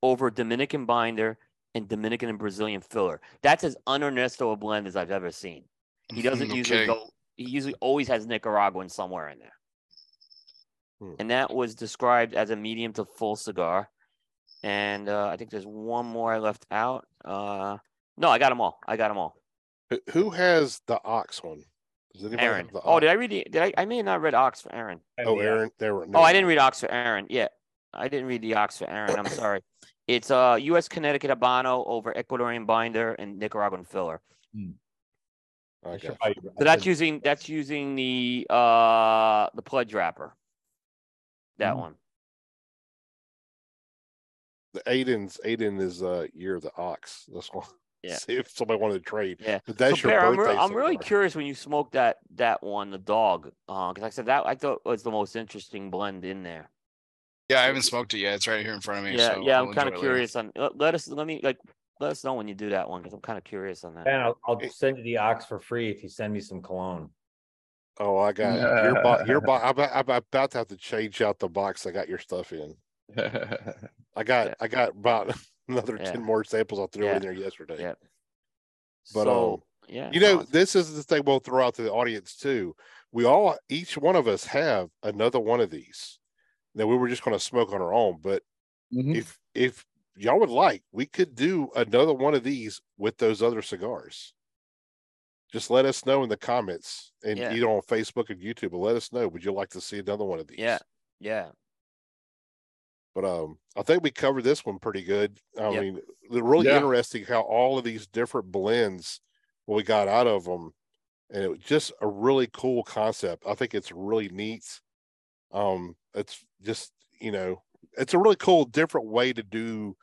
over Dominican binder and Dominican and Brazilian filler. That's as un-Ernesto a blend as I've ever seen. He doesn't usually go. He usually always has Nicaraguan somewhere in there. Hmm. And that was described as a medium to full cigar. And uh, I think there's one more I left out. Uh, no, I got them all. I got them all. Who- Who has the ox one? Does anybody have Aaron. the Oh, did I read? The, did I? I may have not read Ox for Aaron. Oh, Aaron. There were. No. Oh, I didn't read Ox for Aaron. Yeah, I didn't read the Ox for Aaron. I'm sorry. It's uh U.S. Connecticut Habano over Ecuadorian binder and Nicaraguan filler. Okay. So that's using that's using the uh the pledge wrapper. That Mhm. one. The Aiden's Aiden is uh year of the ox. This one. Yeah. See if somebody wanted to trade. Yeah. But that's so your Bear, I'm, birthday. re- I'm really curious when you smoked that that one, the dog, uh, because I said that I thought was the most interesting blend in there. Yeah, I haven't smoked it yet. It's right here in front of me. Yeah, so yeah, I'll I'm kind of it later. curious on. Let, let us let me like let us know when you do that one because I'm kind of curious on that. And I'll, I'll send you the ox for free if you send me some cologne. Oh, I got your box. Your box. I'm, about- I'm about to have to change out the box I got your stuff in. I got Yeah. I got about another Yeah. ten more samples I threw Yeah. in there yesterday. Yeah. But, so, um, yeah, You know, no, this is the thing we'll throw out to the audience too. We all, each one of us, have another one of these that we were just going to smoke on our own. But Mhm. if if y'all would like, we could do another one of these with those other cigars. Just let us know in the comments and Yeah. either on Facebook and YouTube. But let us know. Would you like to see another one of these? yeah, yeah, But um, I think we covered this one pretty good. I Yep. mean, they're really Yeah. interesting how all of these different blends, we got out of them, and it was just a really cool concept. I think it's really neat. Um, it's just you know, it's a really cool, different way to do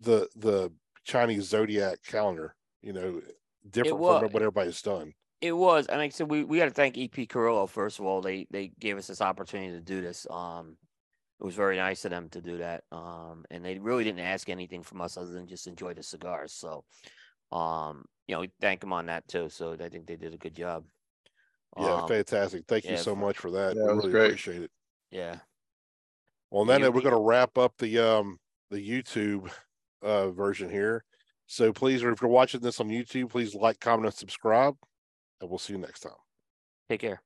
the the Chinese zodiac calendar. You know, different wa- from what everybody's done. it was. And like I said, we we got to thank EP Carrillo first of all. They they gave us this opportunity to do this. Um, it was very nice of them to do that. Um, and they really didn't ask anything from us other than just enjoy the cigars. So, um, you know, we thank them on that too. So I think they did a good job. Yeah, Um, fantastic. Thank you so much for that. Yeah, we really great. appreciate it. yeah. Well, Yeah, then you- we're going to wrap up the um the YouTube uh version here. So please, if you're watching this on YouTube, please like, comment, and subscribe, and we'll see you next time. Take care.